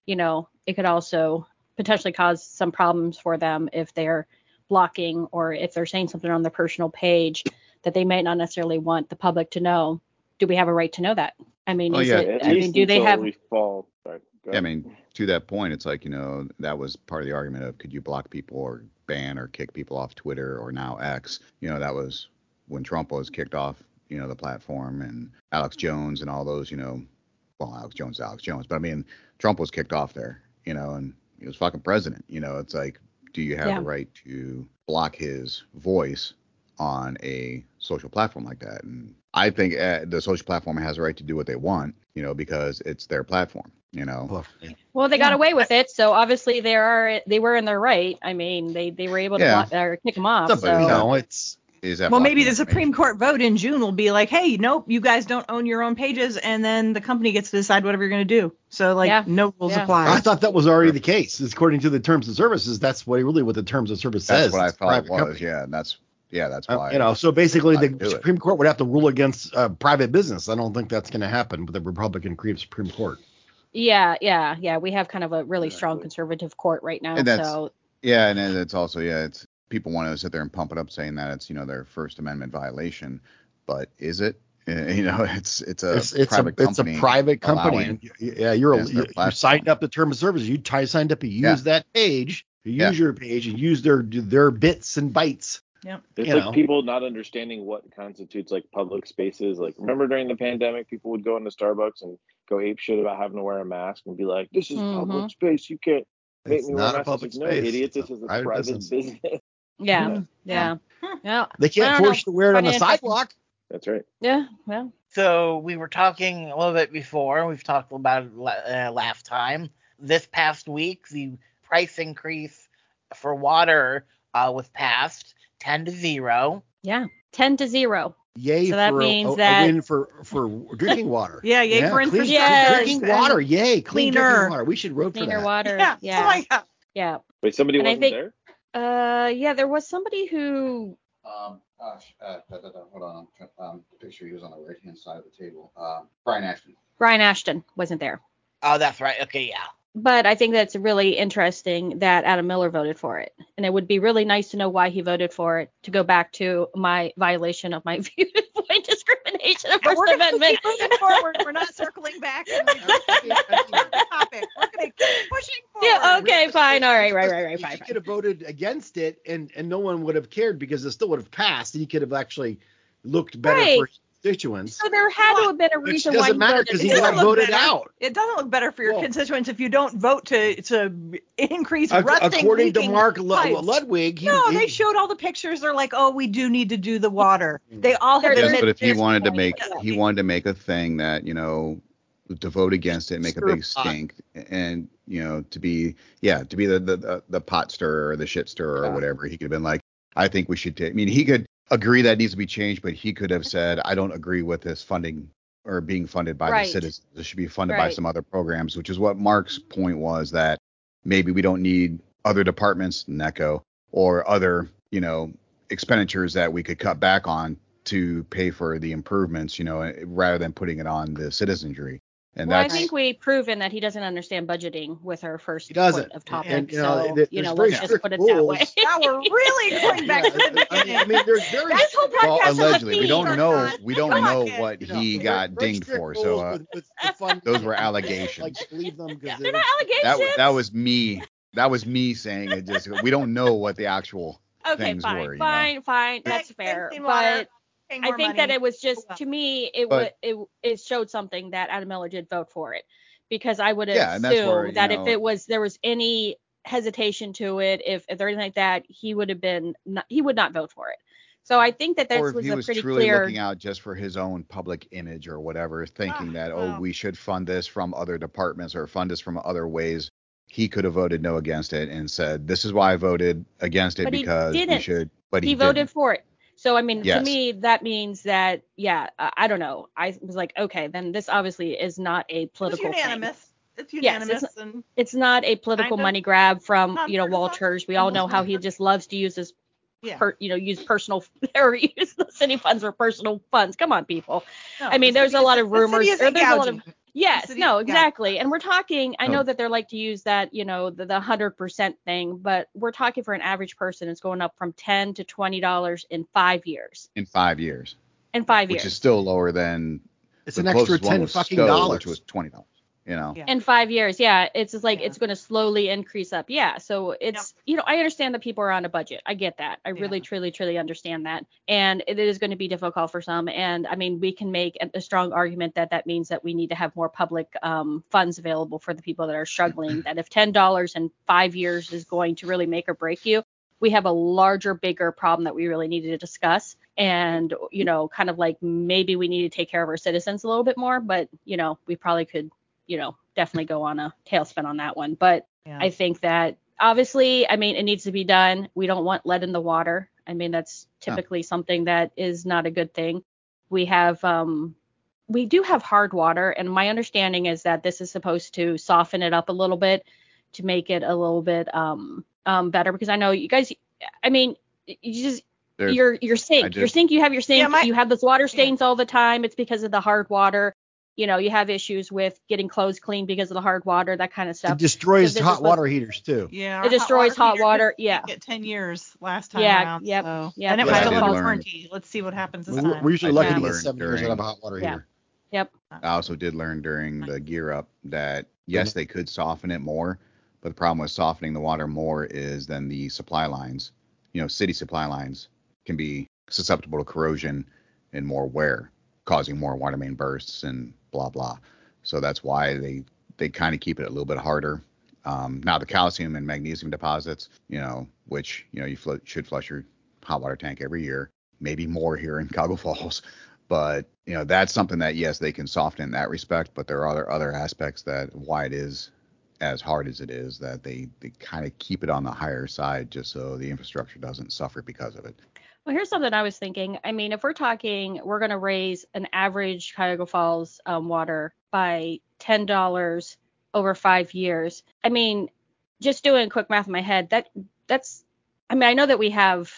you know, it could also potentially cause some problems for them if they're blocking or if they're saying something on their personal page that they might not necessarily want the public to know. Do we have a right to know that? I mean, Oh, is yeah. it? I mean, do they until have? we fall sorry, Yeah, I mean, to that point, it's like, you know, that was part of the argument of could you block people or ban or kick people off Twitter or now X? You know, that was when Trump was kicked off, you know, the platform and Alex Jones and all those, you know, well, Alex Jones, Alex Jones, but I mean, Trump was kicked off there, you know, and he was fucking president. You know, it's like, do you have Yeah. the right to block his voice on a social platform like that? And I think uh, the social platform has a right to do what they want, you know, because it's their platform, you know. Well, they got away with it, so obviously they are they were in their right. I mean, they they were able to Yeah. block, or kick them off. But, So you know, it's Is that Well, maybe the Supreme information? Court vote in June will be like, hey, nope, you guys don't own your own pages, and then the company gets to decide whatever you're going to do. So, like, Yeah. no rules Yeah. apply. I thought that was already the case. According to the terms of services, that's what really what the terms of service That's says. what I thought it was. company. Yeah, and that's yeah, that's Uh, why. you know, so basically I'd do the it. Supreme Court would have to rule against uh, private business. I don't think that's going to happen with the Republican creep Supreme Court. yeah, yeah, yeah. We have kind of a really strong Exactly. conservative court right now. And that's- So yeah, and it's also yeah, it's people want to sit there and pump it up saying that it's you know their First Amendment violation, but is it? Uh, <laughs> You know, it's it's a it's it's private a it's a private company, allowing- and y- yeah, you're Yeah, a, you, you platform. signed up the term of service. You t- signed up to use Yeah. that page, to use Yeah. your page, and use their their bits and bytes. It's you like know. people not understanding what constitutes like public spaces. Like remember during the pandemic, people would go into Starbucks and go ape shit about having to wear a mask and be like, "This is Mhm. public space. You can't make It's me wear not a a mask." public It's like, space. No, idiot. This is a private private, business. business. <laughs> yeah, yeah, yeah, They can't don't force you to wear it on the sidewalk. That's right. yeah. Well, So we were talking a little bit before. We've talked about it uh, last time. This past week, the price increase for water uh, was passed, ten to zero. yeah. Ten to zero. Yay So that for means a, that- a win for for drinking <laughs> water. Yeah, yay for clean infrastructure. Yes, drinking and water. Yay, clean cleaner. drinking water. We should vote for Cleaner that. water. Yeah. Yeah. Oh my god. yeah. Wait, somebody And I wasn't think- there? Uh, yeah, there was somebody who. Um, gosh, uh, da, da, da, hold on. I'm trying, um, picture he was on the right hand side of the table. Um, Brian Ashton. Brian Ashton wasn't there. Oh, that's right. Okay, yeah. But I think that's really interesting that Adam Miller voted for it. And it would be really nice to know why he voted for it to go back to my violation of my <laughs> viewpoint discrimination and But First we're gonna Amendment. keep moving forward. We're not circling back and like, <laughs> the topic. We're gonna keep pushing forward. Yeah, okay, fine. All right, right, right, right, He fine, could have voted against it, and and no one would have cared because it still would have passed. He could have actually looked better Right. for his constituents. So there had to have been a Which reason why doesn't he matter voted because he It for doesn't got voted better. out. It doesn't look better for your Well- constituents if you don't vote to to increase Ac- rusting. According to Mark Lu- pipes. Ludwig, he, no, he- they showed all the pictures. They're like, oh, we do need to do the water. They all have There- Yes, but if he wanted to make Yeah. he wanted to make a thing that you know to vote against it, and make a Stir big pot. stink, and you know to be yeah to be the the the, the pot stirrer or the shit stirrer Yeah. or whatever, he could have been like, I think we should take. I mean, he could agree that needs to be changed, but he could have said, I don't agree with this funding or being funded by Right. the citizens. This should be funded by some other programs, which is what Mark's point was that maybe we don't need other departments, NECO, or other, you know, expenditures that we could cut back on to pay for the improvements, you know, eh, rather than putting it on the citizenry. And Well, I think we've proven that he doesn't understand budgeting with our first He doesn't. point of topic. And, you know, so, there- you know, let's just put it that way. now we're really <laughs> going back to the Yeah, I mean, beginning. I mean, there's very This whole podcast well, allegedly, we don't know, we don't Come on, know what you he very- got dinged for. So uh, with, with <laughs> those were allegations. to believe them because They're not allegations. That that was me. That was me saying it. Just we don't know what the actual okay, things fine, were, you know. fine, fine. That's fair. But paying I more think that it was just Oh, to me it But- would it it showed something that Adam Miller did vote for it because I would Yeah, assume where, that know- if it was there was any hesitation to it if if there anything like that he would have been not, he would not vote for it. So I think that this or if was he a was pretty truly clear looking out just for his own public image or whatever, thinking Ah, that wow. oh we should fund this from other departments or fund this from other ways, he could have voted no against it and said this is why I voted against it But because we didn't. should. But he, he voted didn't. for it. So I mean, to me, that means that yeah, I, I don't know. I was like, okay, then this obviously is not a It's political thing. unanimous. It's Yes, it's- unanimous. and It's not a political Kind of money grab from you know Walters. We all know how he just loves to use his yeah. per, you know use personal <laughs> or use the city funds or personal funds. Come on, people. No, I mean, the there's city a lot is- of the city rumors- is or there's a lot of- gouging. Yes, city- no, yeah. exactly. And we're talking. I oh. know Oh. that they're like to use that you know the the hundred percent thing, but we're talking for an average person, it's going up from ten to twenty dollars in five years. in five years, In five years. which years. is still lower than it's an extra closest one ten was fucking Stow, dollars. which was twenty dollars. You know, Yeah. in five years yeah it's just like Yeah. it's going to slowly increase up yeah so it's you know i understand that people are on a budget i get that i really truly truly understand that and it is going to be difficult for some and i mean we can make a, a strong argument that that means that we need to have more public um, funds available for the people that are struggling that if $10 in five years is going to really make or break you we have a larger bigger problem that we really needed to discuss and you know kind of like maybe we need to take care of our citizens a little bit more but you know we probably could you know, definitely go on a tailspin on that one. But Yeah. I think that obviously, I mean, it needs to be done. We don't want lead in the water. I mean, that's typically something that is not a good thing. We have, um, we do have hard water, and my understanding is that this is supposed to soften it up a little bit to make it a little bit um, um, better. Because I know you guys, I mean, you just There's- your your sink, I your just- sink, you have your sink, Yeah, my- you have those water stains all the time. It's because of the hard water. You know, you have issues with getting clothes clean because of the hard water, that kind of stuff. It destroys hot is supposed- water heaters too. Yeah. It destroys hot water, didn't yeah. Get 10 years last time Yeah, around. yep, So. yep. And it Yeah, was I still did called warranty. Let's see what happens this We're, time. we're usually I lucky to get learn seven years out of a hot water Yeah. heater. Yep. I also did learn during the gear up that yes, mm-hmm. they could soften it more, but the problem with softening the water more is then the supply lines, you know, city supply lines can be susceptible to corrosion and more wear, causing more water main bursts and blah blah. So that's why they they kind of keep it a little bit harder. Um, now the calcium and magnesium deposits, you know, which you know you fl- should flush your hot water tank every year, maybe more here in <laughs> Cuyahoga Falls, but you know that's something that yes they can soften in that respect, but there are other other aspects that why it is as hard as it is, that they, they kind of keep it on the higher side just so the infrastructure doesn't suffer because of it. Well, here's something I was thinking. I mean, if we're talking, we're going to raise an average Cuyahoga Falls um, water by ten dollars over five years. I mean, just doing quick math in my head, that that's. I mean, I know that we have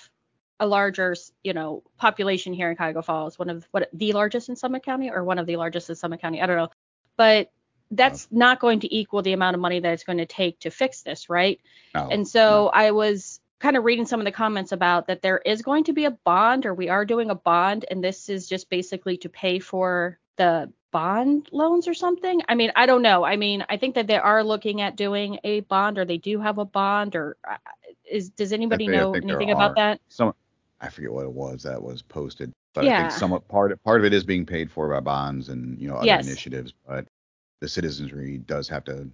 a larger, you know, population here in Cuyahoga Falls, one of what the largest in Summit County or one of the largest in Summit County. I don't know, but that's not going to equal the amount of money that it's going to take to fix this, right? No, And so I was kind of reading some of the comments about that there is going to be a bond or we are doing a bond and this is just basically to pay for the bond loans or something. I mean, I don't know. I mean, I think that they are looking at doing a bond or they do have a bond or uh, is does anybody think- know anything about that? some I forget what it was that was posted, but I think somewhat part of, part of it is being paid for by bonds and you know other Yes. initiatives, but the citizenry does have to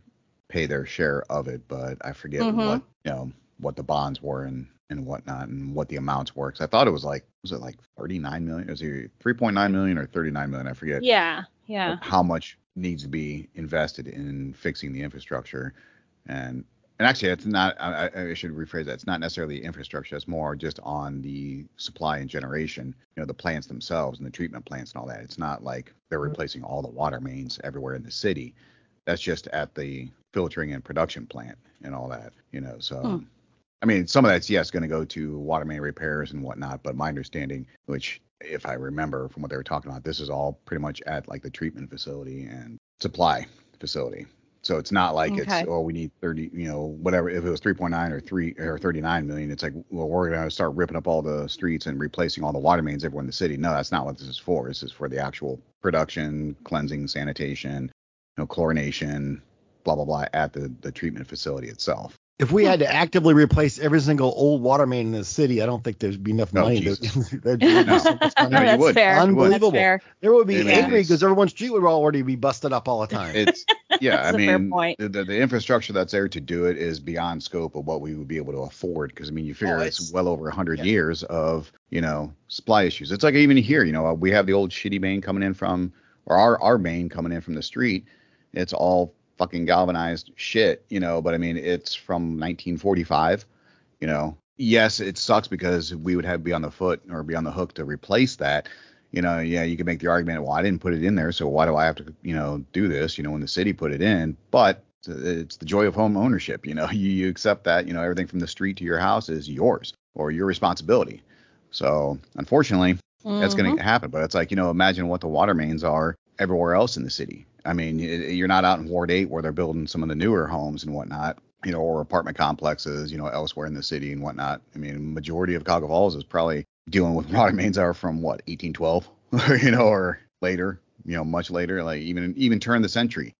pay their share of it. But I forget Mhm. what you know what the bonds were and and whatnot and what the amounts were. Cause I thought it was like was it like 39 million? Is it 3.9 million or 39 million? I forget. Yeah, yeah. how much needs to be invested in fixing the infrastructure and and actually it's not I, I I should rephrase that it's not necessarily infrastructure it's more just on the supply and generation you know the plants themselves and the treatment plants and all that it's not like they're replacing all the water mains everywhere in the city that's just at the filtering and production plant and all that you know so Hmm. I mean, some of that's yes going to go to water main repairs and whatnot, but my understanding, which if I remember from what they were talking about, this is all pretty much at like the treatment facility and supply facility. So it's not like Okay. it's oh we need 30, you know, whatever. If it was 3.9 or 3 or 39 million, it's like well we're going to start ripping up all the streets and replacing all the water mains everywhere in the city. No, that's not what this is for. This is for the actual production, cleansing, sanitation, you know, chlorination, blah blah blah at the the treatment facility itself. If we had to actively replace every single old water main in the city, I don't think there'd be enough No, money. To, Jesus. <laughs> there'd be <laughs> No. so much money. No, that's would. fair. Unbelievable. That's fair. They would be I angry because everyone's street would already be busted up all the time. It's <laughs> yeah, That's I a fair mean point. The, the the infrastructure that's there to do it is beyond scope of what we would be able to afford because I mean you oh, figure Oh, it's, it's- well over 100 yeah. years of you know supply issues. It's like even here, you know, we have the old shitty main coming in from or our our main coming in from the street. It's all fucking galvanized shit, you know, but I mean it's from 1945, you know. Yes, it sucks because we would have to be on the foot or be on the hook to replace that you know, yeah, you can make the argument, well, I didn't put it in there, so why do I have to, you know, do this, you know, when the city put it in? But it's the joy of home ownership, you know, <laughs> you, you accept that, you know, everything from the street to your house is yours or your responsibility. So unfortunately, that's Mhm. going to happen. But it's like, you know, imagine what the water mains are everywhere else in the city. I mean, you're not out in Ward 8 where they're building some of the newer homes and whatnot, you know, or apartment complexes, you know, elsewhere in the city and whatnot. I mean, majority of Cuyahoga Falls is probably dealing with <laughs> water mains are from what 1812, <laughs> you know, or later, you know, much later, like even even turn the century.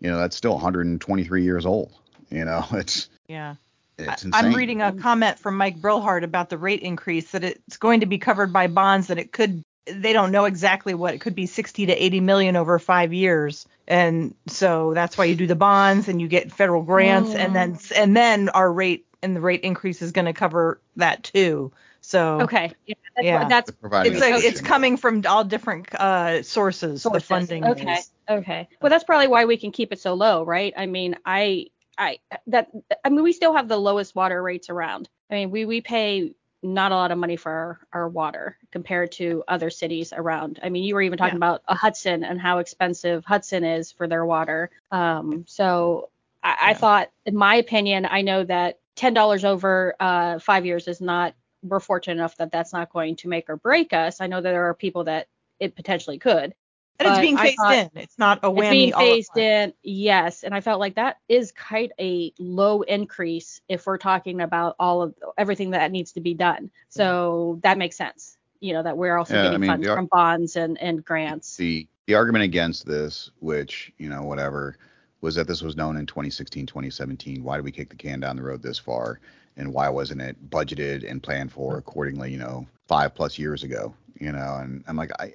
You know, that's still 123 years old. You know, <laughs> it's Yeah. it's I- insane. I'm reading a comment from Mike Brillhart about the rate increase that it's going to be covered by bonds that it could they don't know exactly what it could be 60 to 80 million over 5 years. And so that's why you do the bonds and you get federal grants and then and then our rate and the rate increase is going to cover that too. So Okay. Yeah. That's, Yeah. that's it's like it's coming from all different uh sources, the sources. funding Okay. is. Okay. Well, that's probably why we can keep it so low, right? I mean, I, I, that, I mean, we still have the lowest water rates around. I mean, we we pay not a lot of money for our, our water compared to other cities around. I mean, you were even talking Yeah. about a Hudson and how expensive Hudson is for their water. Um, so I, I thought, in my opinion, I know that ten dollars over uh, five years is not. We're fortunate enough that that's not going to make or break us. I know that there are people that it potentially could. And it's being phased thought- in. It's not a whammy It's being all at phased once. in, yes. And I felt like that is quite a low increase if we're talking about all of everything that needs to be done. So that makes sense. You know, that we're also Yeah, I getting mean, funds the ar- from bonds and, and grants. the the argument against this, which you know whatever, was that this was known in 2016, 2017. Why did we kick the can down the road this far, and why wasn't it budgeted and planned for mm-hmm. accordingly? You know, five plus years ago. You know, and I'm like, I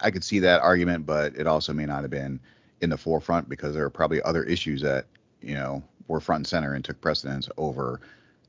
I could see that argument, but it also may not have been in the forefront because there are probably other issues that you know were front and center and took precedence over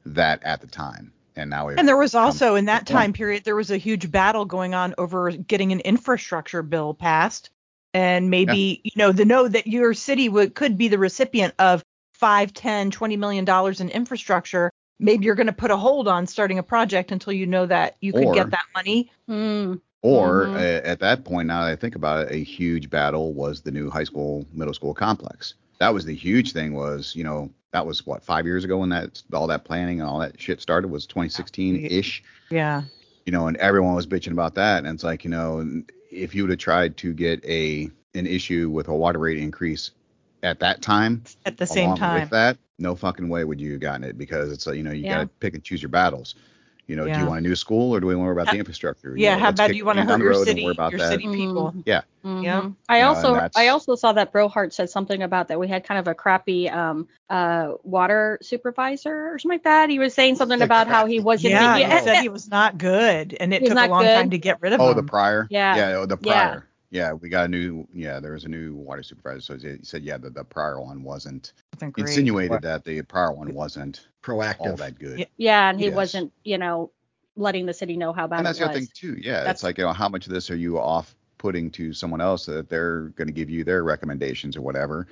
that at the time. And now And there was also in that point. time period there was a huge battle going on over getting an infrastructure bill passed and maybe you know the know that your city would could be the recipient of five, ten, twenty million dollars in infrastructure, maybe you're going to put a hold on starting a project until you know that you could Or- get that money. Mm. Or Mhm. uh, at that point, now that I think about it, a huge battle was the new high school, middle school complex. That was the huge thing. Was you know that was what five years ago when that all that planning and all that shit started was 2016 ish. Yeah. You know, and everyone was bitching about that. And it's like you know, if you would have tried to get a an issue with a water rate increase at that time, At the same time. with that, no fucking way would you have gotten it because it's like you know you Yeah. gotta pick and choose your battles. You know, do you want a new school or do we want to worry about Ha- the infrastructure? You yeah. know, how bad do you want to can hurt your city, about your that. city people? Yeah. Mhm. Yep. I also and that's- I also saw that Brillhart said something about that we had kind of a crappy um uh water supervisor or something like that. He was saying something The about how he wasn't Yeah, yeah, he said he was not good, and it took a long good. time to get rid of Oh, him. Oh, the prior. Yeah. Yeah, oh, the Yeah. prior. Yeah. we got a new. Yeah, there was a new water supervisor. So he said, yeah, the, the prior one wasn't. Wasn't He insinuated that the prior one wasn't proactive, all Proactive. that good. Yeah. yeah, and he Yes. wasn't, you know, letting the city know how bad and that's it the was. other thing too. Yeah, That's- it's like you know how much of this are you off putting to someone else so that they're going to give you their recommendations or whatever.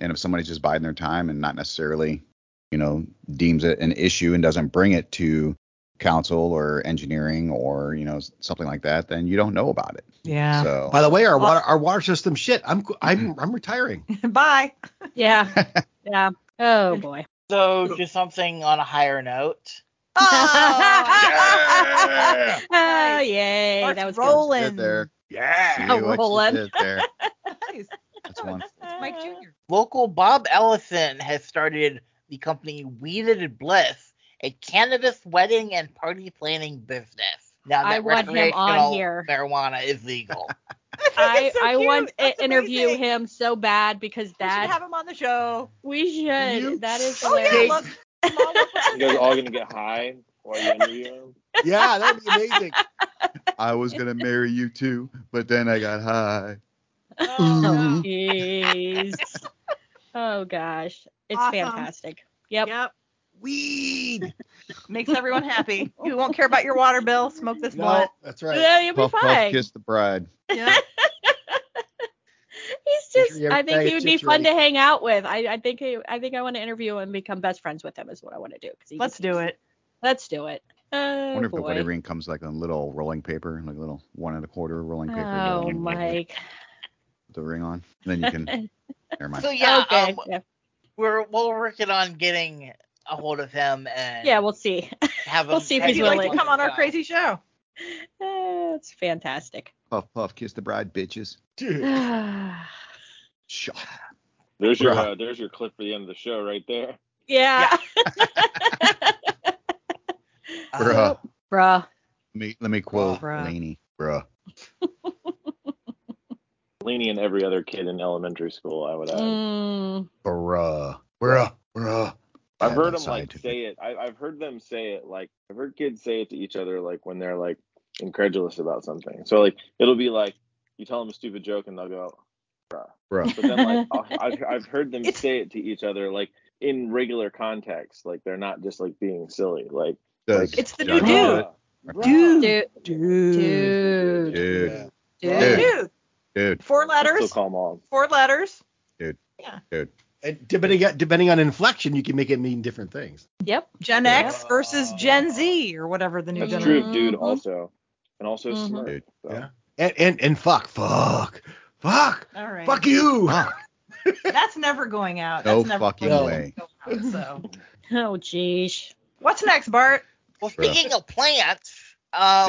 And if somebody's just biding their time and not necessarily, you know, deems it an issue and doesn't bring it to council or engineering or you know something like that, then you don't know about it. Yeah. So By the way, our water our water system shit. I'm I'm <laughs> I'm retiring. <laughs> Bye. Yeah. <laughs> yeah. Oh boy. So just something on a higher note. Oh, yeah. Oh yay. Mark's that was rolling. Sit there. Yeah. See Oh, what rolling. there. Nice. That's one. Mike Jr. Local Bob Ellison has started the company Weeded Bliss, a cannabis wedding and party planning business. Now that I want him on recreational here. <laughs> marijuana is legal. <laughs> I, so I want to interview amazing. him so bad because that. We should have him on the show. we should. You- That is Oh yeah, hilarious. look. You guys are all gonna get high while you interview him. <laughs> Yeah, that'd be amazing. I was gonna marry you too, but then I got high. Oh, Jeez. oh gosh. It's Awesome. fantastic. Yep. Yep. Weed. Makes everyone happy. You won't care about your water bill. Smoke this No, blunt. that's right. Yeah, you'll be Puff puff, fine. kiss the bride. Yeah. <laughs> He's just I think he would be fun ready. to hang out with. I, I think he, I think I want to interview him and become best friends with him is what I want to do. Let's just- do it. Let's do it. I Oh wonder if the wedding ring comes like on little rolling paper, like a little one and a quarter rolling paper. Oh with Mike. The ring on. And then you can. <laughs> never mind. So yeah, okay. um, yeah. we're we're working on getting a hold of him and yeah, we'll see. have <laughs> we'll see if he's He'd him like to come on our crazy show. Uh, <laughs> it's fantastic. Puff puff, kiss the bride, bitches. Dude. <sighs> Shut There's your uh, there's your clip for the end of the show right there. yeah. show. <laughs> Bruh. Bruh. Let me let me quote Bruh. Laney. Bruh. Leaning and every other kid in elementary school, I would add. Mm, Bruh. Bruh. Bruh. I've heard them like scientific. say it. I, I've heard them say it like I've heard kids say it to each other like when they're like incredulous about something. So like it'll be like you tell them a stupid joke and they'll go, "Bruh." Bruh. But then like <laughs> I'll- I've I've heard them It's- say it to each other like in regular context, like they're not just like being silly. Like Does It's the new do dude. Dude. dude. Dude. Dude. Dude. Yeah. Dude. Dude. Dude. Four I still letters. call them all. Four letters. And depending on, depending on inflection, you can make it mean different things. Yep. Gen Yep. X versus Gen Z or whatever the new That's generation. true, dude. Also, and also Mhm. smart. So. Yeah. And and and fuck, fuck, fuck, All right. fuck you. That's never going out. No That's never fucking going way. out, so. <laughs> Oh jeez. What's next, Bart? Well, speaking of plants, um,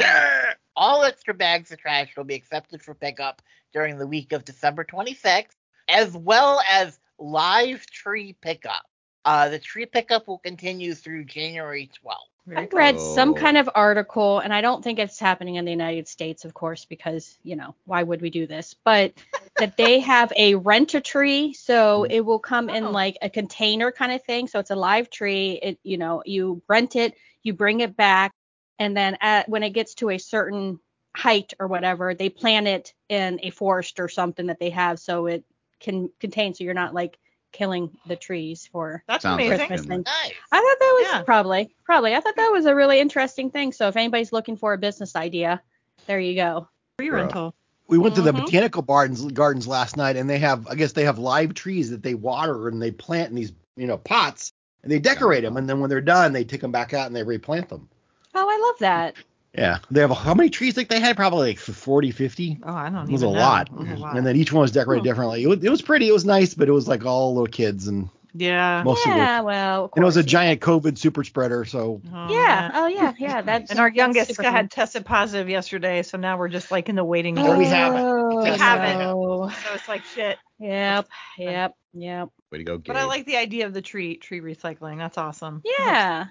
all extra bags of trash will be accepted for pickup during the week of December 26th, as well as live tree pickup. Uh, the tree pickup will continue through January 12th. Very I cool. read some Oh. kind of article, and I don't think it's happening in the United States, of course, because you know why would we do this? But <laughs> that they have a rent a tree, so it will come Oh. in like a container kind of thing. So it's a live tree. It you know you rent it, you bring it back, and then at, when it gets to a certain height or whatever, they plant it in a forest or something that they have, so it can contain. So you're not like killing the trees for That's Sounds amazing. Christmas thing. Nice. I thought that was Yeah. probably, probably. I thought that was a really interesting thing. So if anybody's looking for a business idea, there you go. Free Bruh. rental. We went to the Mhm. botanical gardens gardens last night, and they have, I guess they have live trees that they water and they plant in these you know, pots, and they decorate them, and then when they're done, they take them back out and they replant them. Oh, I love that. Yeah, they have how many trees? Think they had probably like 40, 50. Oh, I don't It was a even know. lot, It was a lot. and then each one was decorated differently. It was, it was pretty. It was nice, but it was like all little kids, and yeah. most of yeah, the well, of and it was a giant COVID super spreader. So Oh, Yeah. man. Oh, yeah. Yeah. <laughs> That's And our youngest super had fun. tested positive yesterday, so now we're just like in the waiting Oh, room. we haven't. Oh, We haven't. no. So it's like shit. Yep. Yep. Yep. Way to go, Gabe. But I like the idea of the tree tree recycling. That's awesome. Yeah.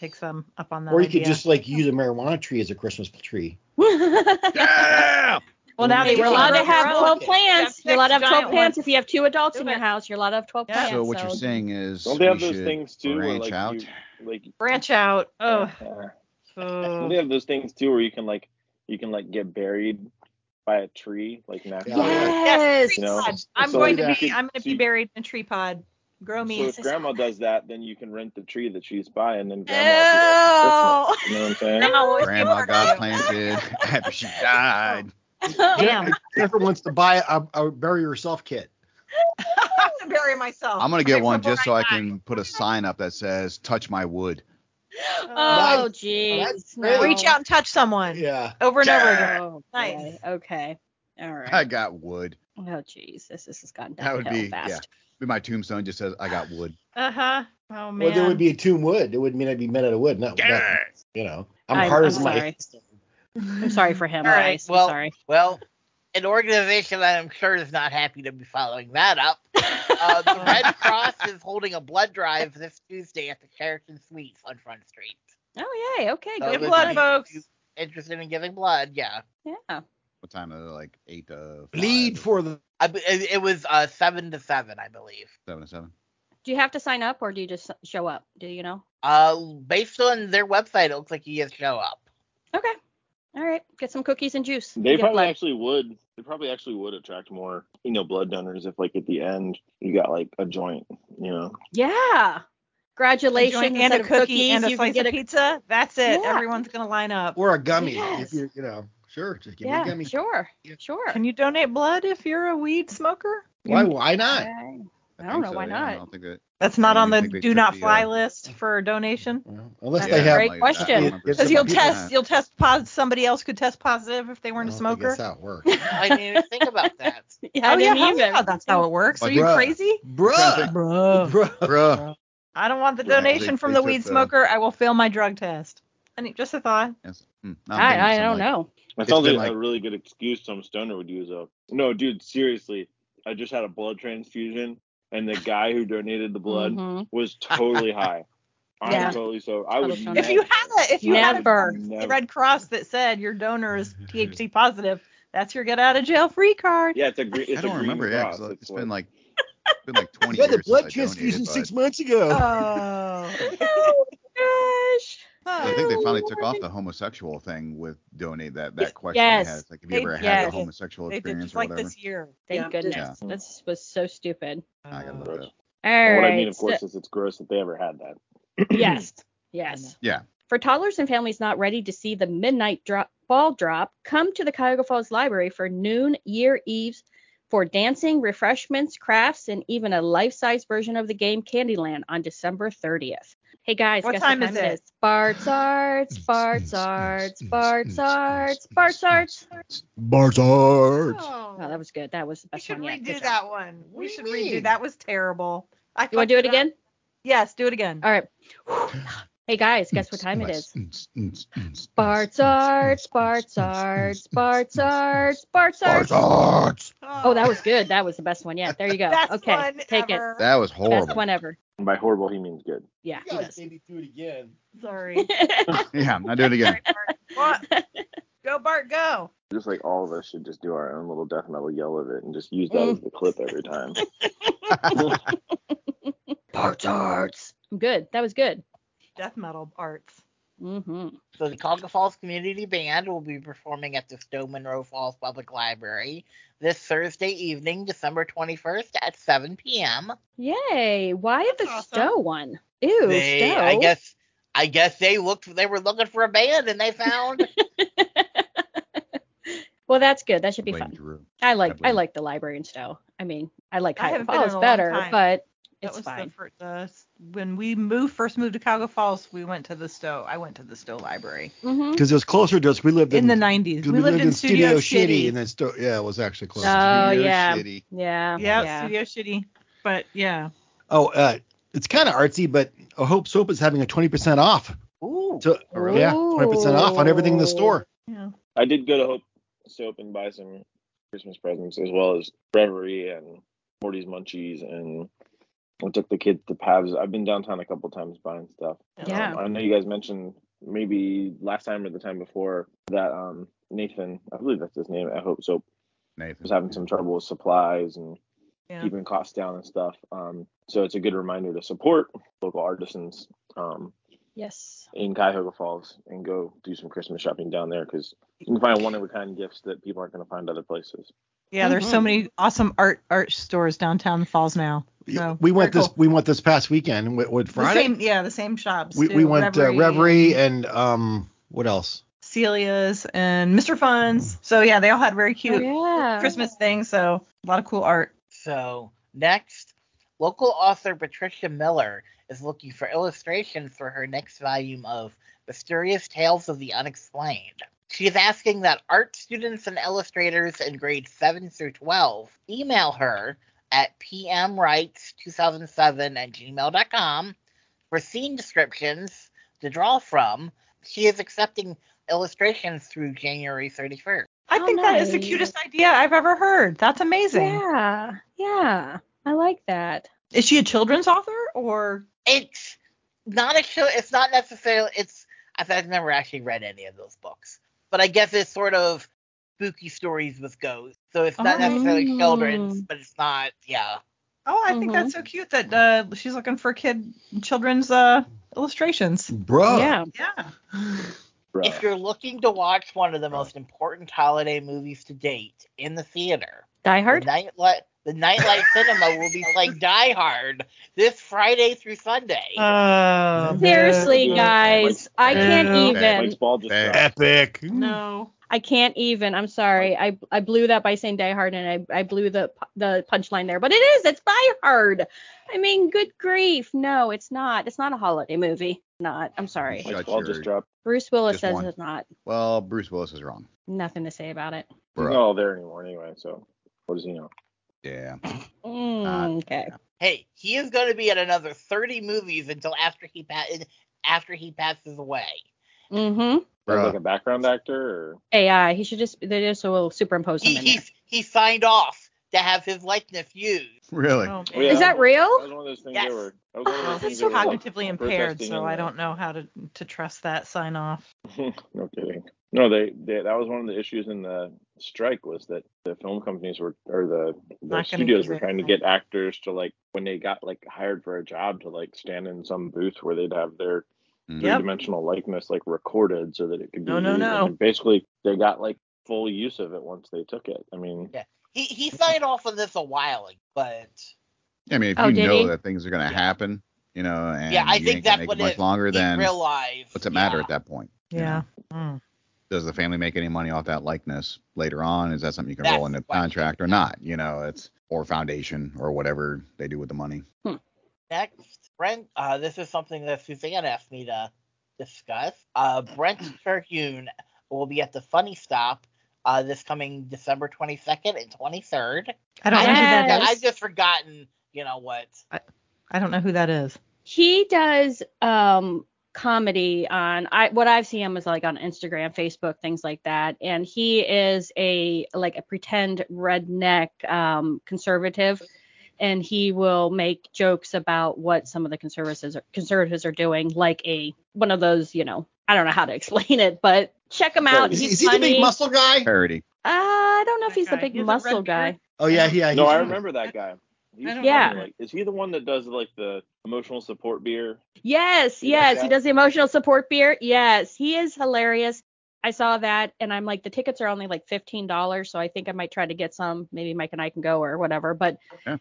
Take some up on that. or you could just like use a marijuana tree as a Christmas tree. <laughs> Yeah. Well, now Hey, they you're allowed to have their 12 plants. Yeah, You're allowed to have 12 plants. If you have two adults in your house, you're allowed to have 12 Yeah. plants. So what you're saying is Don't they have we those should things too branch like out? you like Branch out. Oh. <laughs> don't they have those things too where you can like you can like get buried by a tree like naturally? Yes. You know, I'm so going to you be. I'm going to be buried in a tree pod. Grow So me. if grandma does that, then you can rent the tree that she's by, and then grandma. will do that. You know what I'm saying? Grandma always Grandma got planted after she died. <laughs> Damn. Jennifer wants to buy a, a bury yourself kit. you. <laughs> to bury myself. I'm gonna get Like, one just so I die. can put a sign up that says "Touch my wood." Oh, jeez. That's great. no. Reach out and touch someone Yeah. over and over again. Oh, Nice. boy. Okay. All <laughs> right. I got wood. Oh, jeez. This, this has gotten down. That would downhill be fast. yeah. Be my tombstone just says I got wood. Uh huh. Oh man. Well, there would be a tomb wood. It would mean I'd be made out of wood. No, that, you know, I'm, I'm- hard I'm as my. sorry. I'm sorry for him, <laughs> All right, guys. I'm well- sorry. Well, an organization that I'm sure is not happy to be following that up. <laughs> Uh, the Red Cross is holding a blood drive this Tuesday at the Sheraton Suites on Front Street. Oh, yay. Okay. So Good blood, folks. Interested in giving blood? Yeah. Yeah. What time is it? Like eight to Bleed five, for the. I, it, it was uh, seven to seven, I believe. seven to seven. Do you have to sign up or do you just show up? Do you know? Uh, based on their website, it looks like you just show up. Okay. All right. Get some cookies and juice. They probably blood. actually would. They probably actually would attract more, you know, blood donors if, like, at the end you got like a joint, you know. Yeah. a Congratulations. joint and a cookie cookies, and a slice of a pizza. That's it. Yeah. Everyone's gonna line up. Or a gummy. Yes. If you, you know, sure, just give me a Yeah, gummy. sure. Yeah. Sure. Can you donate blood if you're a weed smoker? Why? Why not? I, I don't know so, why yeah. I not. don't think that. That's not on the do took not the, fly uh, list for donation. Well, unless That's they a have. great like, question. Because Because you'll test, you'll test positive. Somebody else could test positive if they weren't a I don't think smoker. That's how it works. <laughs> I didn't even think about that. <laughs> Yeah, I oh didn't hell either. yeah, that's how it works. Are Like, you bruh. crazy? Bruh. Bro. Bruh. Bruh. I don't want the Yeah, donation they- from they the weed the- smoker. I will fail my drug test. And it- just a thought. Yes. Hmm. Now I'm I, I don't like, know. That It's sounds been, like, a really good excuse some stoner would use though. No, dude, seriously. I just had a blood transfusion and the guy who donated the blood Mhm. was totally <laughs> high. I'm Yeah. totally so I would Total stoner. never, If you had a if you Never. had a never- Red Cross that said your donor is <laughs> THC positive, that's your get out of jail free card. Yeah, it's a green. It's I don't a green remember. Yeah, cross. 'cause it's what- been like <laughs> it's been like 20 You had years the blood transfusion six months ago. Oh. Oh gosh. I think they finally took off the homosexual thing with donate that that question Yes. they had. It's like, have you They- ever had yes. a homosexual They did experience just or like whatever? this year. Thank Yeah. goodness. This was so stupid. I gotta Uh, look it up. All right. what I mean, of so- course, is it's gross that they ever had that. <clears throat> yes. Yes. Yeah. For toddlers and families not ready to see the midnight drop, ball drop, come to the Cuyahoga Falls Library for noon year eves for dancing, refreshments, crafts, and even a life-size version of the game Candyland on December 30th. Hey guys, What guess time what is time it? it is? Bart's Arts, Bart's Arts, Bart's Arts, Bart's Arts. Barzard. Oh, Oh, that was good. That was the we best should one yet. redo Good job. that one. We do should mean? redo. That was terrible. I You want to do it up. again? Yes, do it again. All right. <sighs> <sighs> <sighs> Hey guys, guess what time it is? Bart's Arts, Bart's Arts, Bart's Arts, Bart's Arts. Barzard. Oh, that was good. That was the best one yet. There you go. Best okay, one take ever. That was it. horrible. Best one ever. And by horrible, he means good. Yeah, he God, does. made me do it again. Sorry. <laughs> yeah, I'm not doing it again. what? Go Bart, go. Just like all of us should just do our own little death metal yell of it and just use that mm. as the clip every time. <laughs> <laughs> Bart's Arts. Good. That was good. Death metal arts. hmm So the Cuyahoga Falls Community Band will be performing at the Stow Munroe Falls Public Library this Thursday evening, December 21st at 7 p.m. Yay. Why That's the awesome. Stow one? Ew, They, Stow. I guess, I guess they looked, they were looking for a band and they found. <laughs> well, that's good. That should be Blame fun. Drew. I like I blame- like the library in Stow. I mean, I like I Cuyahoga haven't been in Falls better, but That It's was fine. the, fir- the when we moved first moved to Cuyahoga Falls, we went to the Stow. I went to the Stow Library Mm-hmm. Because it was closer to us. We lived in in, the 90s. We, lived, in Studio, City. and then sto- yeah, it was actually close. Oh Studio yeah, Shitty. yeah, yeah, yeah. Studio City. But yeah. Oh, uh, it's kind of artsy, but A Hope Soap is having a 20% off. Ooh. So Oh, really? yeah, 20% off on everything in the store. Yeah. I did go to Hope Soap and buy some Christmas presents as well as Reverie and Morty's Munchies and I took the kids to Pavs. I've been downtown a couple times buying stuff. Yeah. Um, I know you guys mentioned maybe last time or the time before that um Nathan, I believe that's his name I Hope so. Nathan. was having some trouble with supplies and Yeah. keeping costs down and stuff. Um, so it's a good reminder to support local artisans um, Yes. in Cuyahoga Falls and go do some Christmas shopping down there because you can find one of a kind gifts that people aren't going to find other places. Yeah, there's so Mhm. many awesome art art stores downtown the Falls now. So, we went this cool. we went this past weekend with, with The Friday. same, yeah, the same shops. we, too. we went Reverie, uh, Reverie and um what else? Celia's and Mr. Fun's. So yeah, they all had very cute Oh, yeah. Christmas things. So a lot of cool art. So next, local author Patricia Miller is looking for illustrations for her next volume of Mysterious Tales of the Unexplained. She's asking that art students and illustrators in grades 7 through 12 email her at pmwrites2007 at gmail.com for scene descriptions to draw from. She is accepting illustrations through January 31st. I Oh, think that is the cutest idea I've ever heard. That's amazing. Yeah. Yeah. I like that. Is she a children's author or? it's not a show. It's not necessarily. It's I've, I've never actually read any of those books, but I guess it's sort of spooky stories with ghosts. So it's not Oh. necessarily children's, but it's not. Yeah. Oh, I think Mhm. that's so cute that uh, she's looking for kid children's uh, illustrations. Bro. Yeah. Yeah. Bruh. If you're looking to watch one of the most important holiday movies to date in the theater, Die the Hard. nightlight the Nightlight Cinema will be playing Die Hard this Friday through Sunday. Uh, Seriously, guys, I can't even. Ball just Epic. no. I can't even. I'm sorry. I I blew that by saying Die Hard, and I I blew the the punchline there. But it is. It's Die Hard. I mean, good grief. No, it's not. It's not a holiday movie. Not. I'm sorry. Shut Mike's ball your- just dropped. Bruce Willis Just says one. it's not. Well, Bruce Willis is wrong. Nothing to say about it. He's Bro. not all there anymore anyway, so what does he know? Yeah. Mm, okay. Hey, he is going to be at another 30 movies until after he pa- after he passes away. Mm-hmm. As Bruh. like a background actor or AI. He should just. They just will superimpose him He in there. he, he signed off to have his likeness used. Really? Oh, Oh, yeah. Is that That real? was one of those things Yes. they were that was one of Well, he's they cognitively impaired, so I don't know how to to trust that sign off. <laughs> no kidding. No, they, they that was one of the issues in the strike was that the film companies were or the, the studios use were it, trying to right. get actors to like when they got like hired for a job to like stand in some booth where they'd have their Mm. Yep. three-dimensional likeness like recorded so that it could be No, no, used. no. And basically they got like full use of it once they took it. I mean, Yeah. He he signed off on this a while ago, but I mean, if Oh, you know he? that things are going to Yeah. happen, you know, and yeah, I you think that's what it it much longer, he then realized. what's it matter yeah. at that point? you Yeah. know? Mm. Does the family make any money off that likeness later on? Is that something you can That's roll into the contract or not? You know, it's or foundation or whatever they do with the money. Next, Brent. Uh, this is something that Suzanne asked me to discuss. Uh, Brent <clears throat> Terhune will be at the Funny Stop uh, this coming December 22nd and 23rd. I don't know who that Yes. is. I've just forgotten, you know what. I don't know who that is. He does um comedy on I what I've seen him is like on Instagram, Facebook, things like that. And he is a like a pretend redneck um conservative and he will make jokes about what some of the conservatives are, conservatives are doing like a one of those, you know, I don't know how to <laughs> explain it, but check him out. Is, He's is he the big muscle guy? Parody. Uh, I don't know if That he's the big He has a muscle guy. beard. Oh yeah, yeah. no, I remember that guy. He's Yeah. Like, is he the one that does like the emotional support beer? Yes, You like yes, he does the emotional support beer. Yes, he is hilarious. I saw that and I'm like, the tickets are only like fifteen dollars, so I think I might try to get some. Maybe Mike and I can go or whatever. But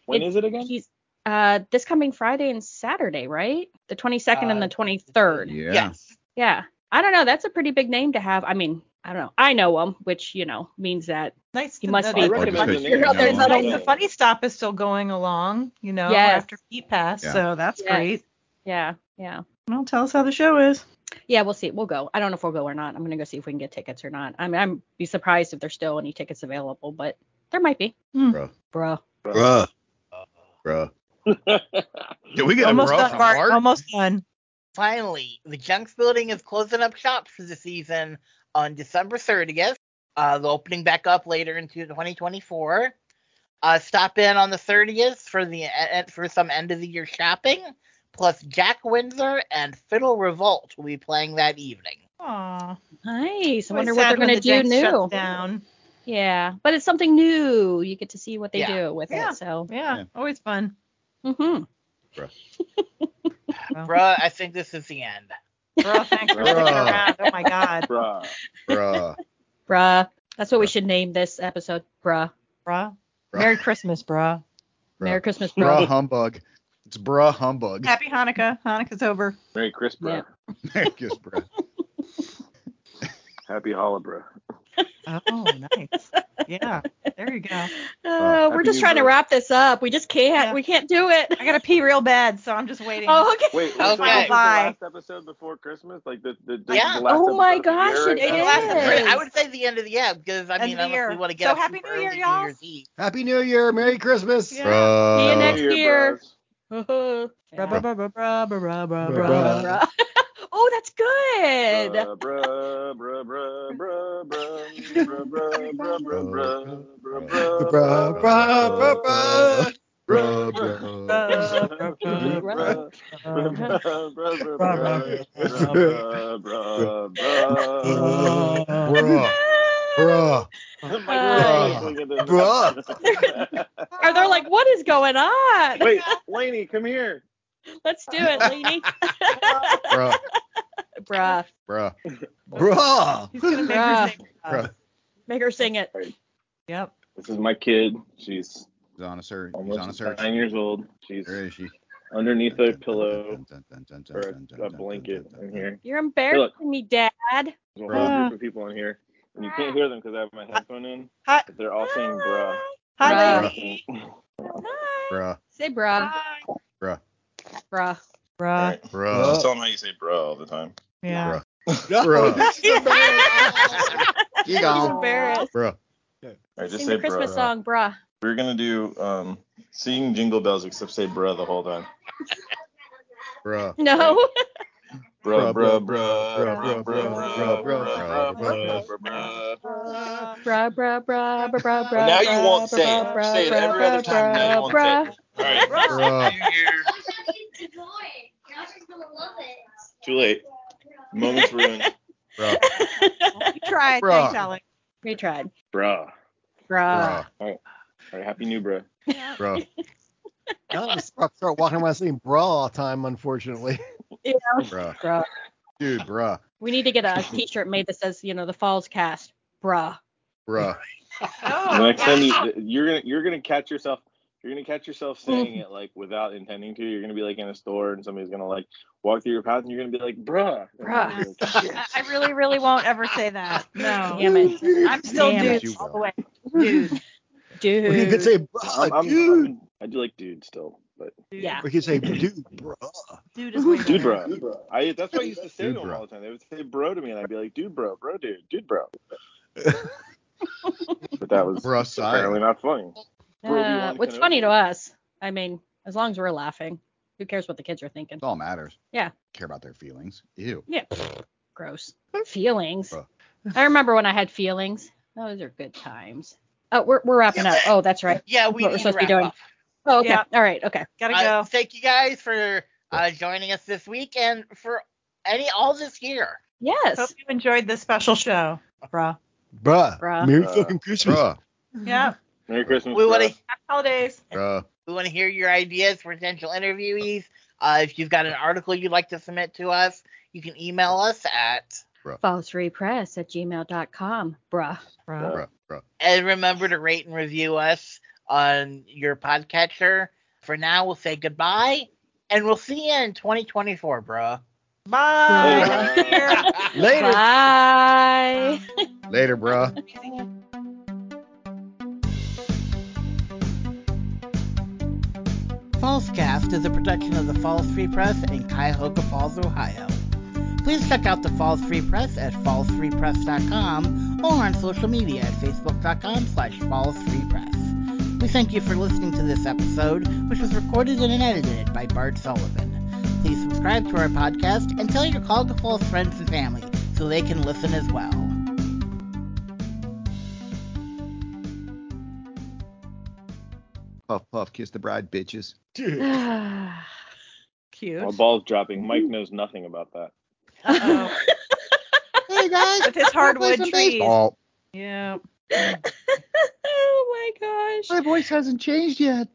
When It's- it again? he's uh this coming Friday and Saturday, right? The 22nd and Uh, the 23rd. Yeah. Yes. Yeah, I don't know. That's a pretty big name to have. I mean, I don't know. I know him, which you know means that Nice. He must be- I Or recommend just the because name. you're out there you know, Nice, the funny stop is still going along, you know, Yes. after Pete passed. Yeah. So that's Yes. great. Yeah, yeah. Well, tell us how the show is. Yeah, we'll see. We'll go. I don't know if we'll go or not. I'm gonna go see if we can get tickets or not. I mean, I'm be surprised if there's still any tickets available, but there might be. Bruh. Bruh. Bruh. Bruh. <laughs> Did we get Almost done, from Bart. Bart? Almost done. Finally, the Jenks building is closing up shop for the season on December 30th. Uh, the opening back up later into 2024. Uh, stop in on the 30th for the for some end of the year shopping. Plus, Jack Windsor and Fiddle Revolt will be playing that evening. Aw. Nice. I wonder what they're gonna the do new. Down. Yeah, but it's something new. You get to see what they Yeah. do with Yeah. it. So. Yeah, Yeah. always fun. Mm-hmm. Well, Bruh, I think this is the end. bro, thanks for sticking around. Oh my <laughs> God, Bruh. Bruh. Bruh. That's what we should name this episode. Bruh. bruh. Bruh. Merry Christmas, bruh. Merry Christmas, Bruh bruh. humbug. It's bruh humbug. Happy Hanukkah. Hanukkah's over. Merry Christmas, Yeah. <laughs> bruh. Kiss, <laughs> bruh. Happy Holla, bruh. Oh, nice. Yeah, there you go. Uh, Happy we're just New trying to wrap this up. We just can't. Yeah. We can't do it. I gotta pee real bad, so I'm just waiting. Oh, okay. Wait, Okay. so this the Bye. last episode before Christmas? Like the, the, the, Yeah. the last Oh my episode of the gosh, year right it now? I would say the end of the year because I End mean, unless we want to get So up Happy New Year, y'all. New Happy New Year. Merry Christmas. Yeah. Bruh. See you next New year. bros oh, that's good. Let's do it, lady. Bruh. Bruh. Bruh. Bruh. He's gonna make Bruh. her sing. Bruh. Make her sing it. Yep. This is my kid. She's He's on a search. He's on a almost search. nine years old. She's Where is she? underneath a pillow or a, a blanket in here. You're embarrassing me, Dad. There's a whole Bruh. group of people in here, and you can't hear them because I have my headphone in. Hi. But they're all saying bruh. Hi, Bruh. lady. Bruh. Say bruh. Hi. Bruh. Bruh. Bruh. Bruh. Just tell them how you say bruh all the time. Yeah. Bruh. You He's go. embarrassed. Bruh. All right, just Sing say the Christmas bruh. song, bruh. We're gonna do um sing jingle bells except say bruh the whole time. Bruh. No. Bruh, Bruh, bruh, bruh, bruh, bruh, bruh, bruh, bruh, bruh, bruh, bruh, bruh, bruh. Bruh, bruh, bruh, bruh, bruh, bruh. But now you bruh, won't say it. bruh, Say it bruh, every other bruh, time, now you bruh, won't say bruh. it. All right. Bruh. New Year. Too late. Moment's ruined. <laughs> Bruh. You tried. Bruh. Thanks, Alex. We tried. Bruh. Bruh. Bruh. All right, happy new bruh. Bruh. <laughs> I'll just start, start walking around saying bra all the time, unfortunately. <laughs> Bruh. Bruh. Dude, bruh. We need to get a T-shirt made that says, you know, the Fallscast. Bruh. Bruh. The next time you you're gonna you're gonna catch yourself you're gonna catch yourself hmm. saying it like without intending to. You're gonna be like in a store and somebody's gonna like walk through your path and you're gonna be like, bruh. Bruh. like, <laughs> "Shit." I I really, really won't ever say that. <laughs> No. Damn it. I'm still Damn it. dude You all the way. Dude. Dude. Or you could say, I'm, bruh, I'm- dude. I'm- I do like dude still, but Yeah. Or you could say, dude, bruh. Dude is way dude, better. bro. I that's what I used to say Dude, to them bro. all the time. They would say bro to me, and I'd be like, dude, bro, bro, dude, dude, bro. <laughs> but that was Bruh apparently not funny. Bro, do you Uh, what's funny to us, I mean, as long as we're laughing, who cares what the kids are thinking? That's all matters. Yeah. Care about their feelings. Ew. Yeah. <laughs> Gross. Feelings. Bruh. I remember when I had feelings. Those are good times. Oh, we're, we're wrapping up. Oh, that's right. Yeah, we What we're need supposed to to be doing. up. Oh, okay. Yeah. All right. Okay. Gotta Uh, go. thank you guys for uh, joining us this week and for any all this year. Yes. Hope you enjoyed this special show, bro. Bruh. Bruh. Merry Bruh. fucking Christmas. Bruh. Yeah. Merry Christmas. We want to Happy holidays. Bruh. we want to hear your ideas for potential interviewees. Uh, if you've got an article you'd like to submit to us, you can email us at fallsfreepress at gmail.com. Bruh. Bro. Bruh. Bruh. and remember to rate and review us on your podcatcher. For now, we'll say goodbye, and we'll see you in 2024, bro. Bye. Hey, Happy New Year. Later. Bye. Later, bruh. Fallscast is a production of the Falls Free Press in Cuyahoga Falls, Ohio. Please check out the Falls Free Press at fallsfreepress.com or on social media at facebook.com slash fallsfreepress. We thank you for listening to this episode, which was recorded and edited by Bart Sullivan. Please subscribe to our podcast and tell your Cuyahoga Falls friends and family so they can listen as well. Puff puff, kiss the bride, bitches. <sighs> Cute. While ball's dropping, Mike knows nothing about that. Uh-oh. <laughs> Hey guys, With his hardwood trees. baseball. Yeah. <laughs> oh my gosh. My voice hasn't changed yet.